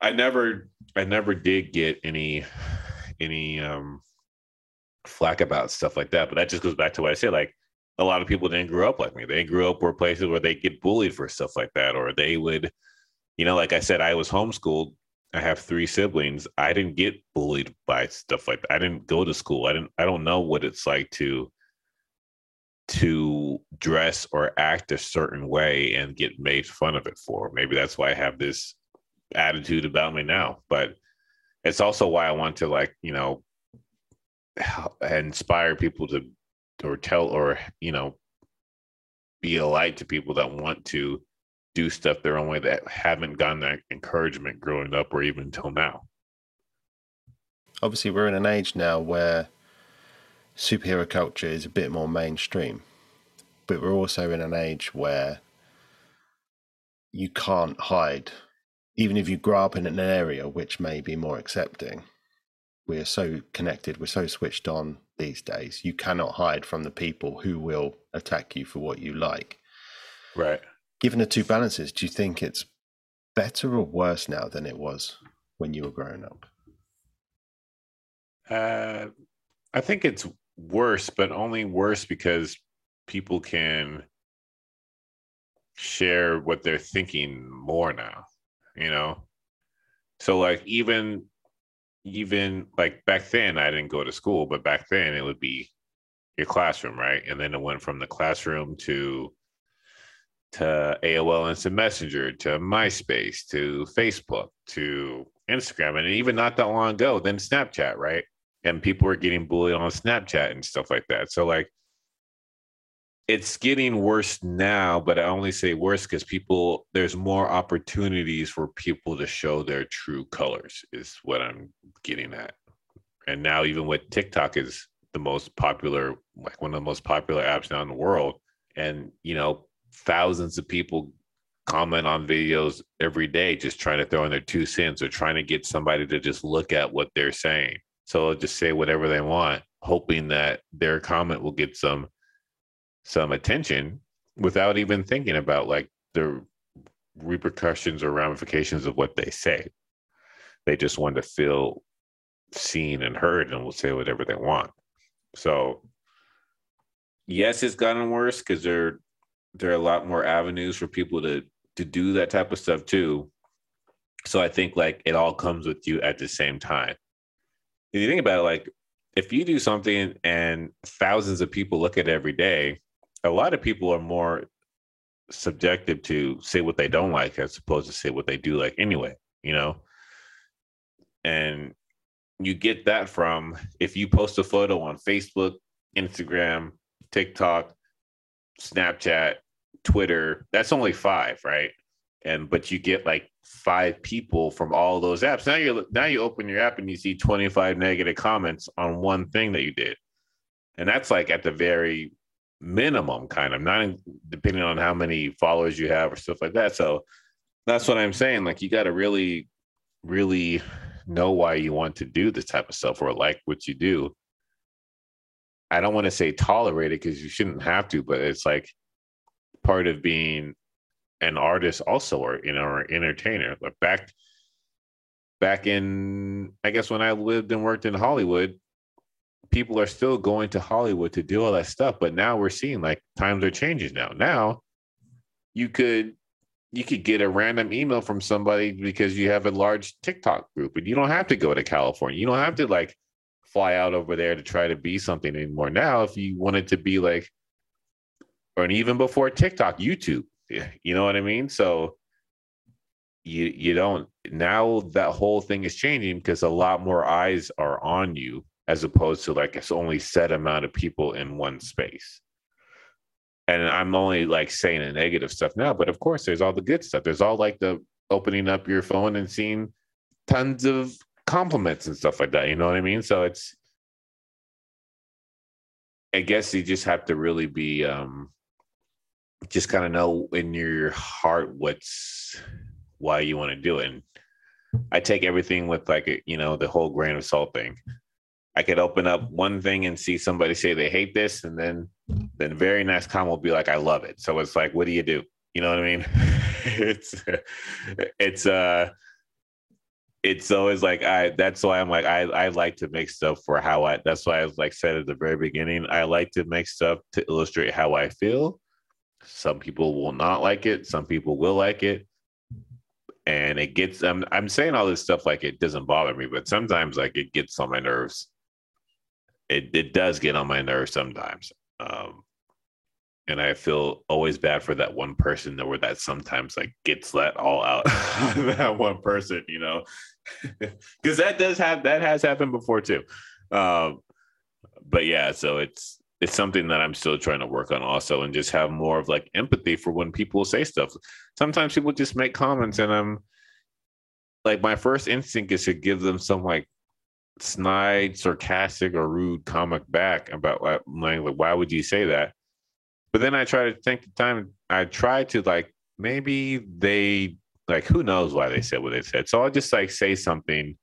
I never I never did get any any um flack about stuff like that. But that just goes back to what I said. Like a lot of people didn't grow up like me. They grew up where places where they get bullied for stuff like that, or they would, you know, like I said, I was homeschooled I have three siblings. I didn't get bullied by stuff like that. I didn't go to school. I didn't I don't know what it's like to to dress or act a certain way and get made fun of it for. Maybe that's why I have this attitude about me now. But it's also why I want to like, you know, inspire people to or tell or, you know, be a light to people that want to do stuff their own way that haven't gotten that encouragement growing up or even until now. Obviously, we're in an age now where superhero culture is a bit more mainstream, but we're also in an age where you can't hide, even if you grow up in an area which may be more accepting. We're so connected, we're so switched on these days. You cannot hide from the people who will attack you for what you like. Right given the two balances, do you think it's better or worse now than it was when you were growing up? Uh, I think it's worse, but only worse because people can share what they're thinking more now, you know? So, like, even even like back then I didn't go to school, but back then it would be your classroom, right? And then it went from the classroom to to AOL Instant Messenger to MySpace to Facebook to Instagram, and even not that long ago, then Snapchat, right? And people were getting bullied on Snapchat and stuff like that. So like it's getting worse now, but I only say worse because people there's more opportunities for people to show their true colors, is what I'm getting at. And now even with TikTok is the most popular, like one of the most popular apps now in the world. And you know, thousands of people comment on videos every day just trying to throw in their two cents or trying to get somebody to just look at what they're saying. So they'll just say whatever they want, hoping that their comment will get some some attention without even thinking about like the repercussions or ramifications of what they say. They just want to feel seen and heard and will say whatever they want. So yes, it's gotten worse because there there are a lot more avenues for people to to do that type of stuff too. So I think like it all comes with you at the same time. If you think about it, like if you do something and thousands of people look at it every day, a lot of people are more subjective to say what they don't like as opposed to say what they do like anyway, you know? And you get that from if you post a photo on Facebook, Instagram, TikTok, Snapchat, Twitter, that's only five, right? And but you get like five people from all those apps. Now you now you open your app and you see 25 negative comments on one thing that you did. And that's like at the very minimum, kind of, not in, depending on how many followers you have or stuff like that. So that's what I'm saying. Like you got to really, really know why you want to do this type of stuff or like what you do. I don't want to say tolerate it because you shouldn't have to, but it's like part of being an artist also or you know or entertainer. but back back in I guess when I lived and worked in Hollywood, people are still going to Hollywood to do all that stuff. But now we're seeing like times are changing now. Now you could you could get a random email from somebody because you have a large TikTok group and you don't have to go to California. You don't have to like fly out over there to try to be something anymore. Now, if you wanted to be like, or even before TikTok, YouTube, you know what I mean? So you you don't now that whole thing is changing because a lot more eyes are on you as opposed to like it's only set amount of people in one space. And I'm only like saying the negative stuff now, but of course there's all the good stuff. There's all like the opening up your phone and seeing tons of compliments and stuff like that. You know what I mean? So it's I guess you just have to really be um just kind of know in your heart what's why you want to do it. And I take everything with like a, you know the whole grain of salt thing. I could open up one thing and see somebody say they hate this, and then then very next comment will be like, I love it. So it's like, what do you do? You know what I mean? it's it's uh it's always like I that's why I'm like I I like to make stuff for how I that's why I was like said at the very beginning. I like to make stuff to illustrate how I feel. Some people will not like it, some people will like it. And it gets I'm I'm saying all this stuff like it doesn't bother me, but sometimes like it gets on my nerves it, it does get on my nerves sometimes. Um, and I feel always bad for that one person that where that sometimes like gets let all out that one person, you know, because that does have that has happened before too. Um, but yeah, so it's it's something that I'm still trying to work on also, and just have more of like empathy for when people say stuff. Sometimes people just make comments, and I'm like, my first instinct is to give them some like snide, sarcastic, or rude comic back about like, why would you say that? But then I try to think the time. I try to like maybe they like who knows why they said what they said. So I'll just like say something,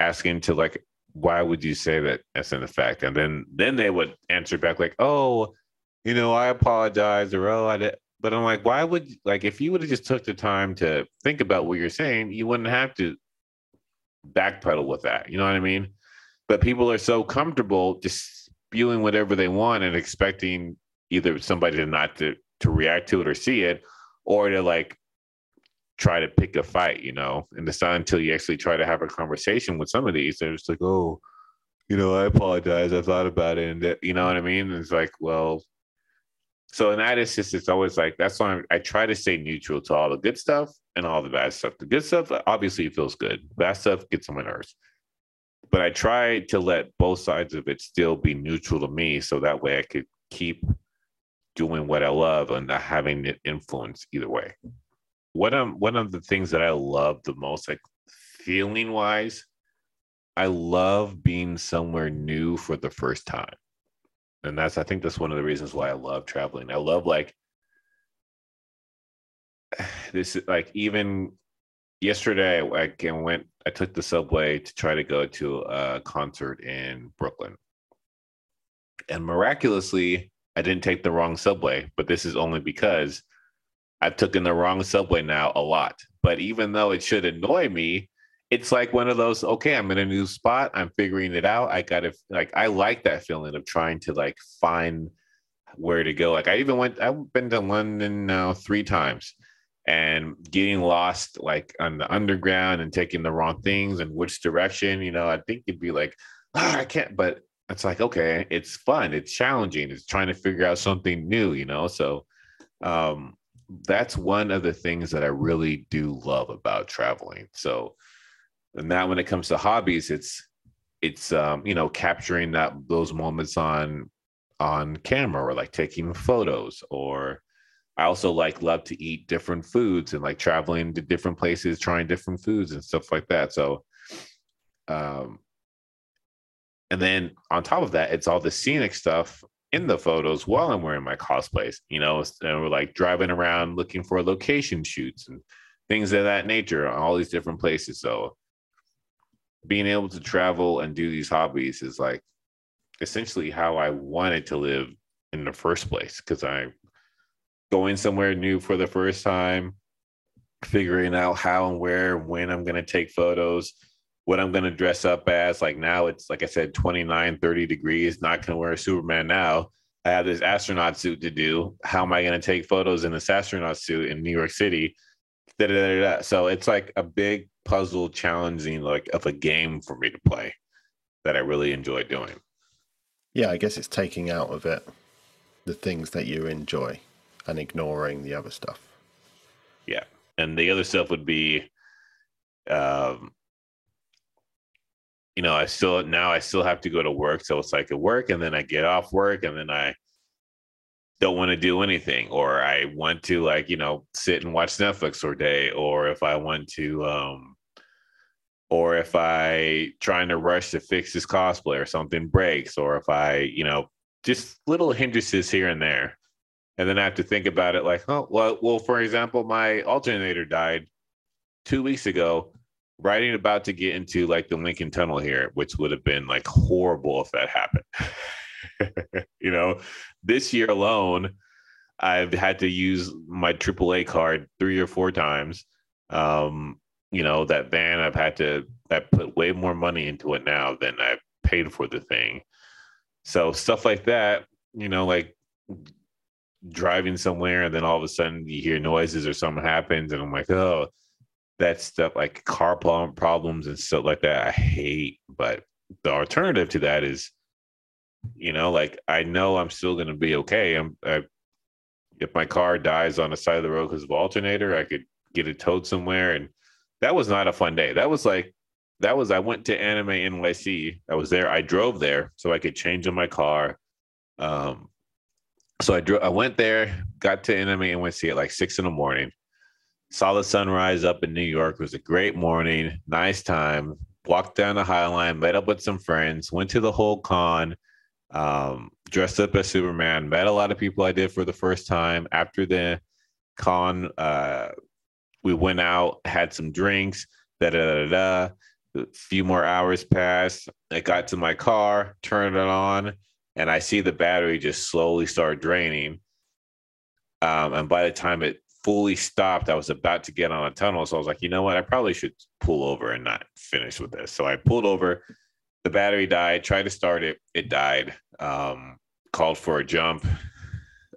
asking to like why would you say that as an effect, and then then they would answer back like oh, you know I apologize or oh I did. But I'm like, why would like if you would have just took the time to think about what you're saying, you wouldn't have to backpedal with that. You know what I mean? But people are so comfortable just spewing whatever they want and expecting either somebody to not to to react to it or see it, or to like try to pick a fight, you know, and it's not until you actually try to have a conversation with some of these, they're just like, oh, you know, I apologize. I thought about it. And that, you know what I mean? And it's like, well, so in that instance, it's always like, that's why I try to stay neutral to all the good stuff and all the bad stuff. The good stuff, obviously, feels good. Bad stuff gets on my nerves. But I try to let both sides of it still be neutral to me. So that way I could keep doing what I love and not having it influence either way. One of, one of the things that I love the most, like feeling wise, I love being somewhere new for the first time. And that's I think that's one of the reasons why I love traveling. I love like this like even yesterday I went I took the subway to try to go to a concert in Brooklyn. And miraculously, I didn't take the wrong subway, but this is only because I've taken the wrong subway now a lot. But even though it should annoy me, it's like one of those okay i'm in a new spot i'm figuring it out i gotta like i like that feeling of trying to like find where to go like i even went i've been to london now three times and getting lost like on the underground and taking the wrong things and which direction you know i think you'd be like oh, i can't but it's like okay it's fun it's challenging it's trying to figure out something new you know so um that's one of the things that i really do love about traveling. So and now when it comes to hobbies it's it's um you know capturing that those moments on on camera or like taking photos or i also like love to eat different foods and like traveling to different places trying different foods and stuff like that. So um and then on top of that it's all the scenic stuff in the photos while i'm wearing my cosplays you know and we're like driving around looking for location shoots and things of that nature on all these different places. So being able to travel and do these hobbies is like essentially how I wanted to live in the first place because I'm going somewhere new for the first time, figuring out how and where, and when I'm going to take photos, what I'm going to dress up as. Like now it's, like I said, 29, 30 degrees, not going to wear a Superman now. I have this astronaut suit to do. How am I going to take photos in this astronaut suit in New York City? Da, da, da, so it's like a big puzzle challenging like of a game for me to play that I really enjoy doing. Yeah, I guess it's taking out of it the things that you enjoy and ignoring the other stuff. Yeah. And the other stuff would be um you know, I still now I still have to go to work. So it's like a work and then I get off work and then I don't want to do anything or I want to like, you know, sit and watch Netflix for a day or if I want to um or if I trying to rush to fix this cosplay or something breaks, or if I, you know, just little hindrances here and there. And then I have to think about it like, oh, well, well, for example, my alternator died two weeks ago, riding about to get into like the Lincoln Tunnel here, which would have been like horrible if that happened. you know, this year alone, I've had to use my AAA card three or four times. Um, you know that van i've had to i put way more money into it now than i paid for the thing so stuff like that you know like driving somewhere and then all of a sudden you hear noises or something happens and i'm like oh that stuff like car problems and stuff like that i hate but the alternative to that is you know like i know i'm still going to be okay i'm I, if my car dies on the side of the road because of alternator i could get it towed somewhere and that was not a fun day. That was like that was I went to Anime NYC. I was there. I drove there so I could change in my car. Um, so I drove. I went there, got to Anime NYC at like six in the morning. Saw the sunrise up in New York. It was a great morning, nice time. Walked down the High Line, met up with some friends, went to the whole con, um, dressed up as Superman, met a lot of people I did for the first time. After the con, uh, we went out, had some drinks, da da da da. A few more hours passed. I got to my car, turned it on, and I see the battery just slowly start draining. Um, and by the time it fully stopped, I was about to get on a tunnel. So I was like, you know what? I probably should pull over and not finish with this. So I pulled over. The battery died. Tried to start it. It died. Um, called for a jump.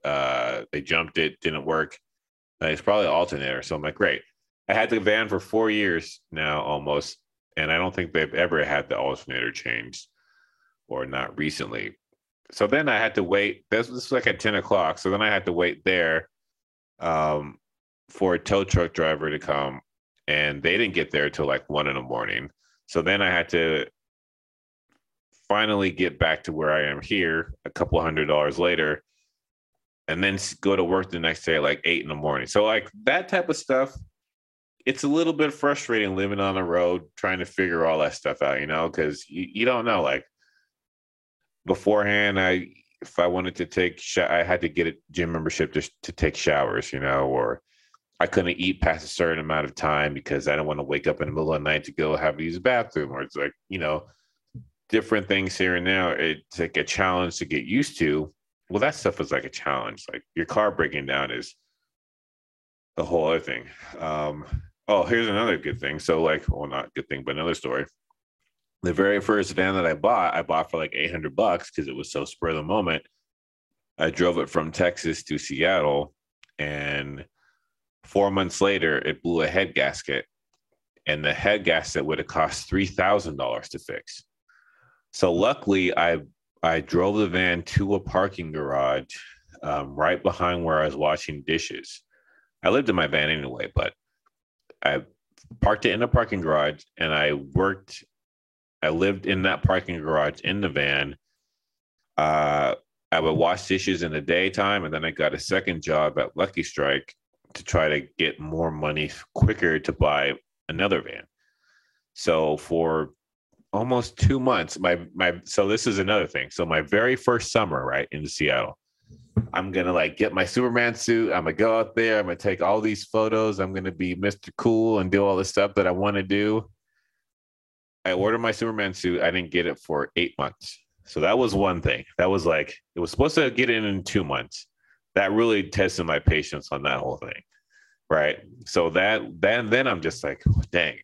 Uh, they jumped it. Didn't work. It's probably alternator. So I'm like, great. I had the van for four years now almost, and I don't think they've ever had the alternator changed or not recently. So then I had to wait. This, this was like at 10 o'clock. So then I had to wait there um, for a tow truck driver to come, and they didn't get there till like one in the morning. So then I had to finally get back to where I am here a couple hundred dollars later and then go to work the next day like eight in the morning. So like that type of stuff, it's a little bit frustrating living on the road, trying to figure all that stuff out, you know, because you, you don't know. Like beforehand, I if I wanted to take, sh- I had to get a gym membership to to take showers, you know, or I couldn't eat past a certain amount of time because I don't want to wake up in the middle of the night to go have to use a bathroom, or it's like you know, different things here and there. It's like a challenge to get used to well, that stuff is like a challenge. Like your car breaking down is the whole other thing. Um, oh, here's another good thing. So, like, well, not good thing, but another story. The very first van that I bought, I bought for like 800 bucks because it was so spur of the moment. I drove it from Texas to Seattle, and four months later, it blew a head gasket, and the head gasket would have cost three thousand dollars to fix. So luckily, I I drove the van to a parking garage um, right behind where I was washing dishes. I lived in my van anyway, but I parked it in a parking garage and I worked. I lived in that parking garage in the van. Uh, I would wash dishes in the daytime, and then I got a second job at Lucky Strike to try to get more money quicker to buy another van. So for almost two months. My my so this is another thing. So my very first summer, right, in Seattle, I'm gonna like get my Superman suit. I'm gonna go out there. I'm gonna take all these photos. I'm gonna be Mr. Cool and do all the stuff that I want to do. I ordered my Superman suit. I didn't get it for eight months. So that was one thing. That was like it was supposed to get in in two months. That really tested my patience on that whole thing, right? So that then then I'm just like, dang,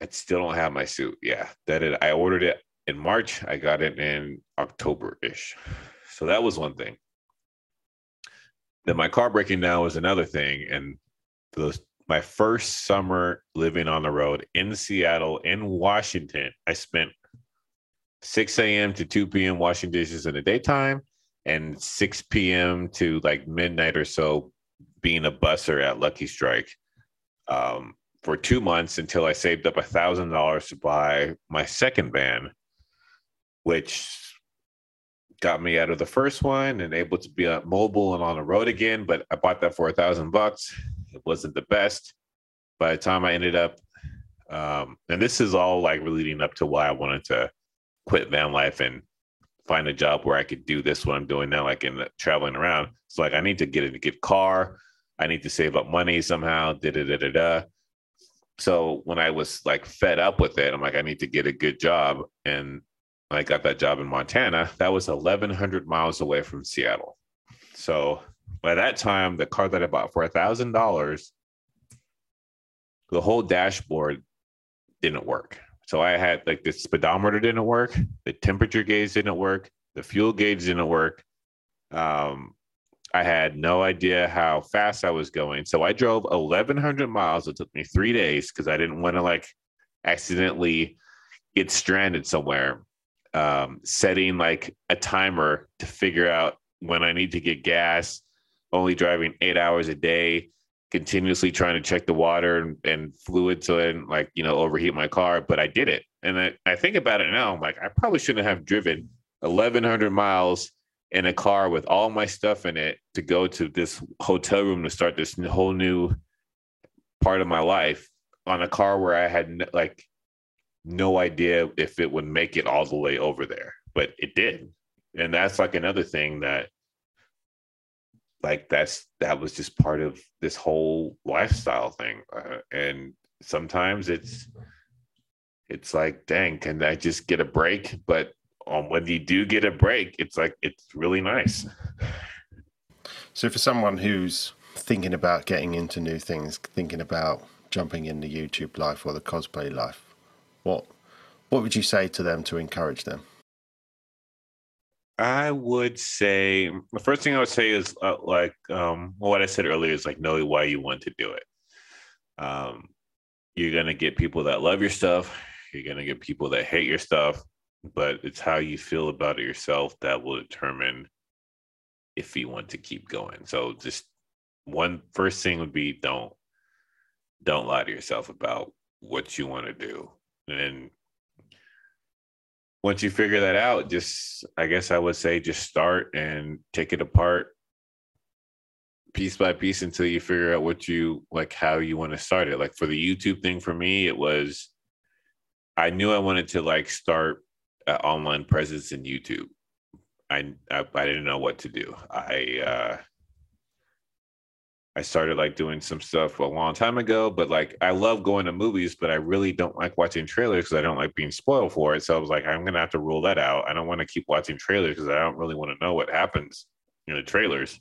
I still don't have my suit. Yeah, that it. I ordered it in March. I got it in October ish. So that was one thing. Then my car breaking down was another thing, and those my first summer living on the road in Seattle, in Washington, I spent 6 a.m. to 2 p.m. washing dishes in the daytime and 6 p.m. to like midnight or so being a busser at Lucky Strike. Um, for two months until I saved up a thousand dollars to buy my second van, which got me out of the first one and able to be mobile and on the road again. But I bought that for a thousand bucks. It wasn't the best. By the time I ended up, um, and this is all like leading up to why I wanted to quit van life and find a job where I could do this what I'm doing now, like in traveling around. So like I need to get a good car. I need to save up money somehow. Da da da da da. So when I was like fed up with it, I'm like, I need to get a good job. And I got that job in Montana. That was 1,100 miles away from Seattle. So by that time, the car that I bought for a thousand dollars, the whole dashboard didn't work. So I had like the speedometer didn't work, the temperature gauge didn't work, the fuel gauge didn't work. Um, I had no idea how fast I was going. So I drove 1,100 miles. It took me three days because I didn't want to like accidentally get stranded somewhere. Um, setting like a timer to figure out when I need to get gas, only driving eight hours a day, continuously trying to check the water and, and fluid so I didn't like, you know, overheat my car. But I did it. And I, I think about it now. I'm like, I probably shouldn't have driven 1,100 miles in a car with all my stuff in it to go to this hotel room to start this whole new part of my life on a car where I had like no idea if it would make it all the way over there, but it did. And that's like another thing that like that's that was just part of this whole lifestyle thing uh, and sometimes it's it's like dang can i just get a break but um, when you do get a break, it's like it's really nice. So, for someone who's thinking about getting into new things, thinking about jumping in the YouTube life or the cosplay life, what what would you say to them to encourage them? I would say the first thing I would say is uh, like um, what I said earlier is like know why you want to do it. Um, you're gonna get people that love your stuff. You're gonna get people that hate your stuff, but it's how you feel about it yourself that will determine if you want to keep going. So just one first thing would be don't don't lie to yourself about what you want to do. And then once you figure that out, just I guess I would say just start and take it apart piece by piece until you figure out what you like how you want to start it. Like for the YouTube thing for me, it was I knew I wanted to like start an online presence in YouTube. I, I I didn't know what to do. I uh I started like doing some stuff a long time ago, but like I love going to movies, but I really don't like watching trailers because I don't like being spoiled for it. So I was like, I'm gonna have to rule that out. I don't want to keep watching trailers because I don't really want to know what happens in the trailers.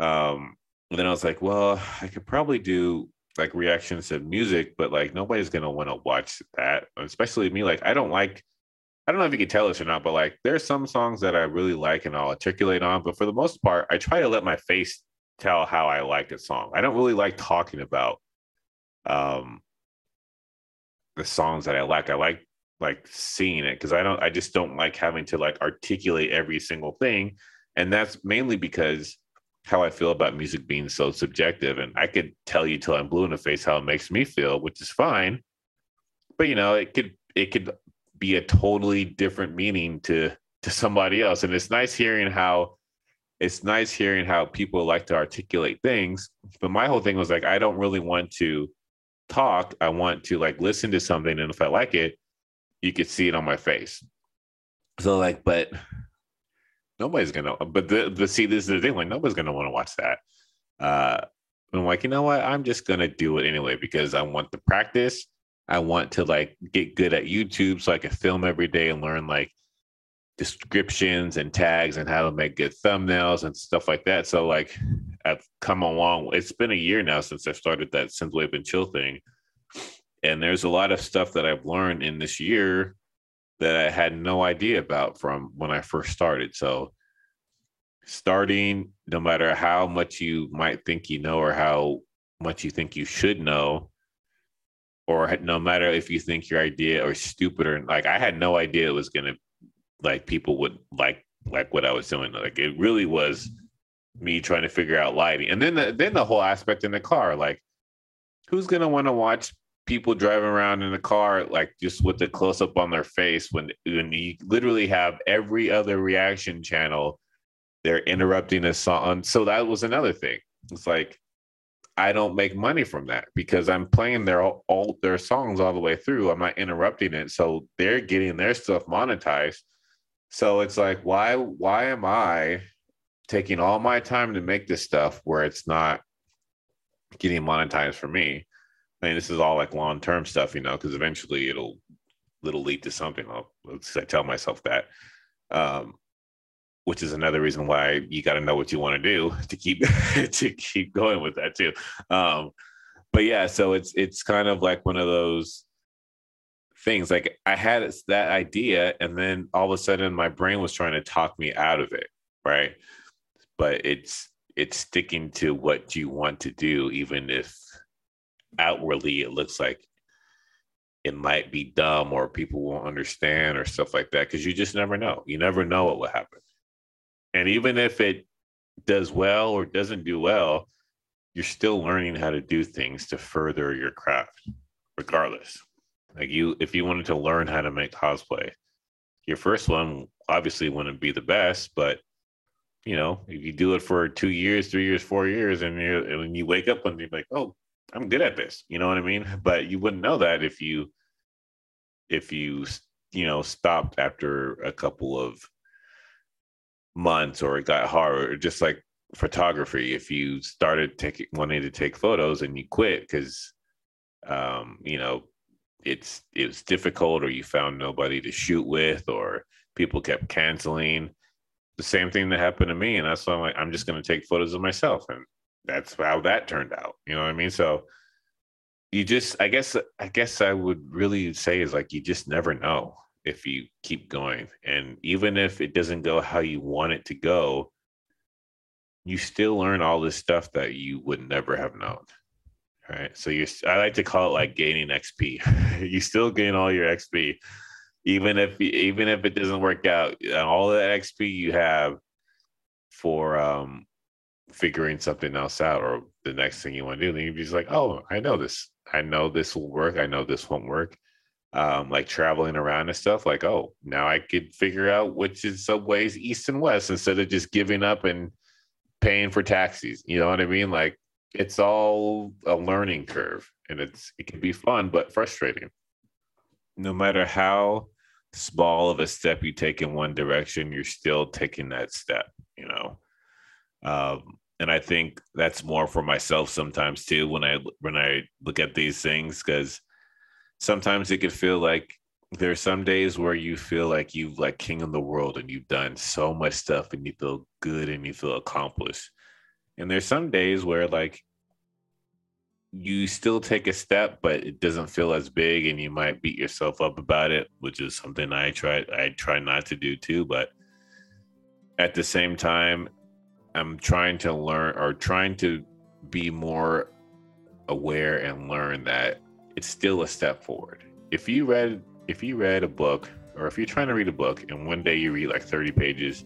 Um, then I was like, well, I could probably do like reactions to music, but like nobody's gonna want to watch that, especially me. Like I don't like. I don't know if you can tell this or not, but like there's some songs that I really like and I'll articulate on, but for the most part, I try to let my face tell how I like a song. I don't really like talking about um the songs that I like. I like like seeing it because I don't I just don't like having to like articulate every single thing. And that's mainly because how I feel about music being so subjective. And I could tell you till I'm blue in the face how it makes me feel, which is fine. But you know, it could it could be a totally different meaning to to somebody else. And it's nice hearing how it's nice hearing how people like to articulate things. But my whole thing was like, I don't really want to talk. I want to like listen to something. And if I like it, you could see it on my face. So like, but nobody's gonna but the the see this is the thing, like nobody's gonna want to watch that. Uh I'm like, you know what? I'm just gonna do it anyway because I want the practice. I want to like get good at YouTube so I can film every day and learn like descriptions and tags and how to make good thumbnails and stuff like that. So like I've come along. It's been a year now since I started that Synthwave and Chill thing. And there's a lot of stuff that I've learned in this year that I had no idea about from when I first started. So starting, no matter how much you might think you know or how much you think you should know, or no matter if you think your idea or stupid or like I had no idea it was gonna like people would like like what I was doing. Like it really was me trying to figure out lighting, and then the, then the whole aspect in the car. Like, who's gonna want to watch people driving around in the car like just with the close up on their face when when you literally have every other reaction channel they're interrupting a song. So that was another thing. It's like I don't make money from that because I'm playing their all their songs all the way through. I'm not interrupting it, so they're getting their stuff monetized. So it's like, why why am I taking all my time to make this stuff where it's not getting monetized for me? I mean, this is all like long term stuff, you know, because eventually it'll it'll lead to something. I'll, I tell myself that, um, which is another reason why you got to know what you want to do to keep to keep going with that too. Um, but yeah, so it's it's kind of like one of those things like I had that idea and then all of a sudden my brain was trying to talk me out of it, right? But it's it's sticking to what you want to do even if outwardly it looks like it might be dumb or people won't understand or stuff like that because you just never know. You never know what will happen. And even if it does well or doesn't do well, you're still learning how to do things to further your craft, regardless. Like you, if you wanted to learn how to make cosplay, your first one obviously wouldn't be the best, but you know, if you do it for two years, three years, four years, and you and when you wake up one day like, oh, I'm good at this, you know what I mean? But you wouldn't know that if you if you you know stopped after a couple of months or it got hard or just like photography if you started taking wanting to take photos and you quit because um you know it's it was difficult or you found nobody to shoot with or people kept canceling. The same thing that happened to me and that's why i'm like i'm just going to take photos of myself and that's how that turned out you know what i mean? So you just i guess i guess i would really say is like you just never know if you keep going and even if it doesn't go how you want it to go you still learn all this stuff that you would never have known Right. So you're, I like to call it like gaining XP. you still gain all your XP, even if, even if it doesn't work out. All that XP you have for um, figuring something else out or the next thing you want to do, then you're just like, oh, I know this. I know this will work. I know this won't work. Um, like traveling around and stuff, like, oh, now I could figure out which is subways east and west instead of just giving up and paying for taxis. You know what I mean? Like it's all a learning curve and it's it can be fun but frustrating. No matter how small of a step you take in one direction, you're still taking that step, you know. Um, and I think that's more for myself sometimes too when I when I look at these things because sometimes it could feel like there's some days where you feel like you've like king of the world and you've done so much stuff and you feel good and you feel accomplished. And there's some days where like you still take a step, but it doesn't feel as big and you might beat yourself up about it, which is something I try I try not to do too. But at the same time, I'm trying to learn or trying to be more aware and learn that it's still a step forward. If you read if you read a book or if you're trying to read a book and one day you read like 30 pages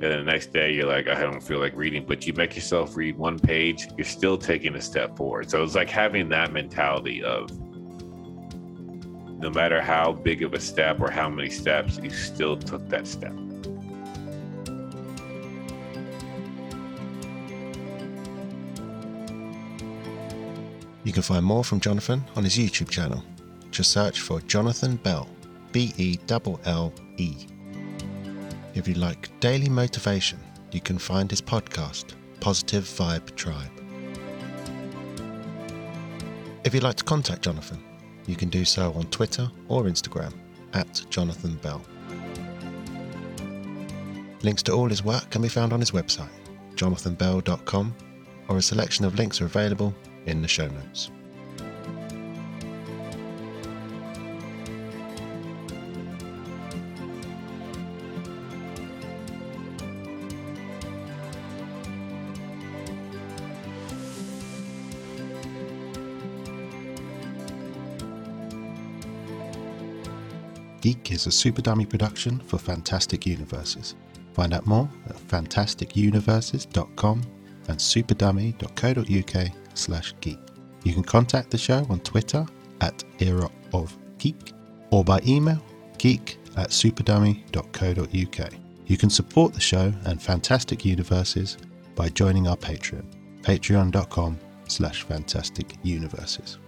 and the next day you're like I don't feel like reading but you make yourself read one page you're still taking a step forward so it's like having that mentality of no matter how big of a step or how many steps you still took that step You can find more from Jonathan on his YouTube channel. Just search for Jonathan Belle, B E L L E. If you like daily motivation, you can find his podcast, Positive Vibe Tribe. If you'd like to contact Jonathan, you can do so on Twitter or Instagram at Jonathan Belle. Links to all his work can be found on his website, jonathanbelle.com, or a selection of links are available in the show notes. Geek is a Super Dummy production for Fantastic Universes. Find out more at fantasticuniverses.com and superdummy.co.uk slash geek. You can contact the show on Twitter at Era of Geek or by email geek at superdummy.co.uk. You can support the show and Fantastic Universes by joining our Patreon, patreon.com slash fantastic universes.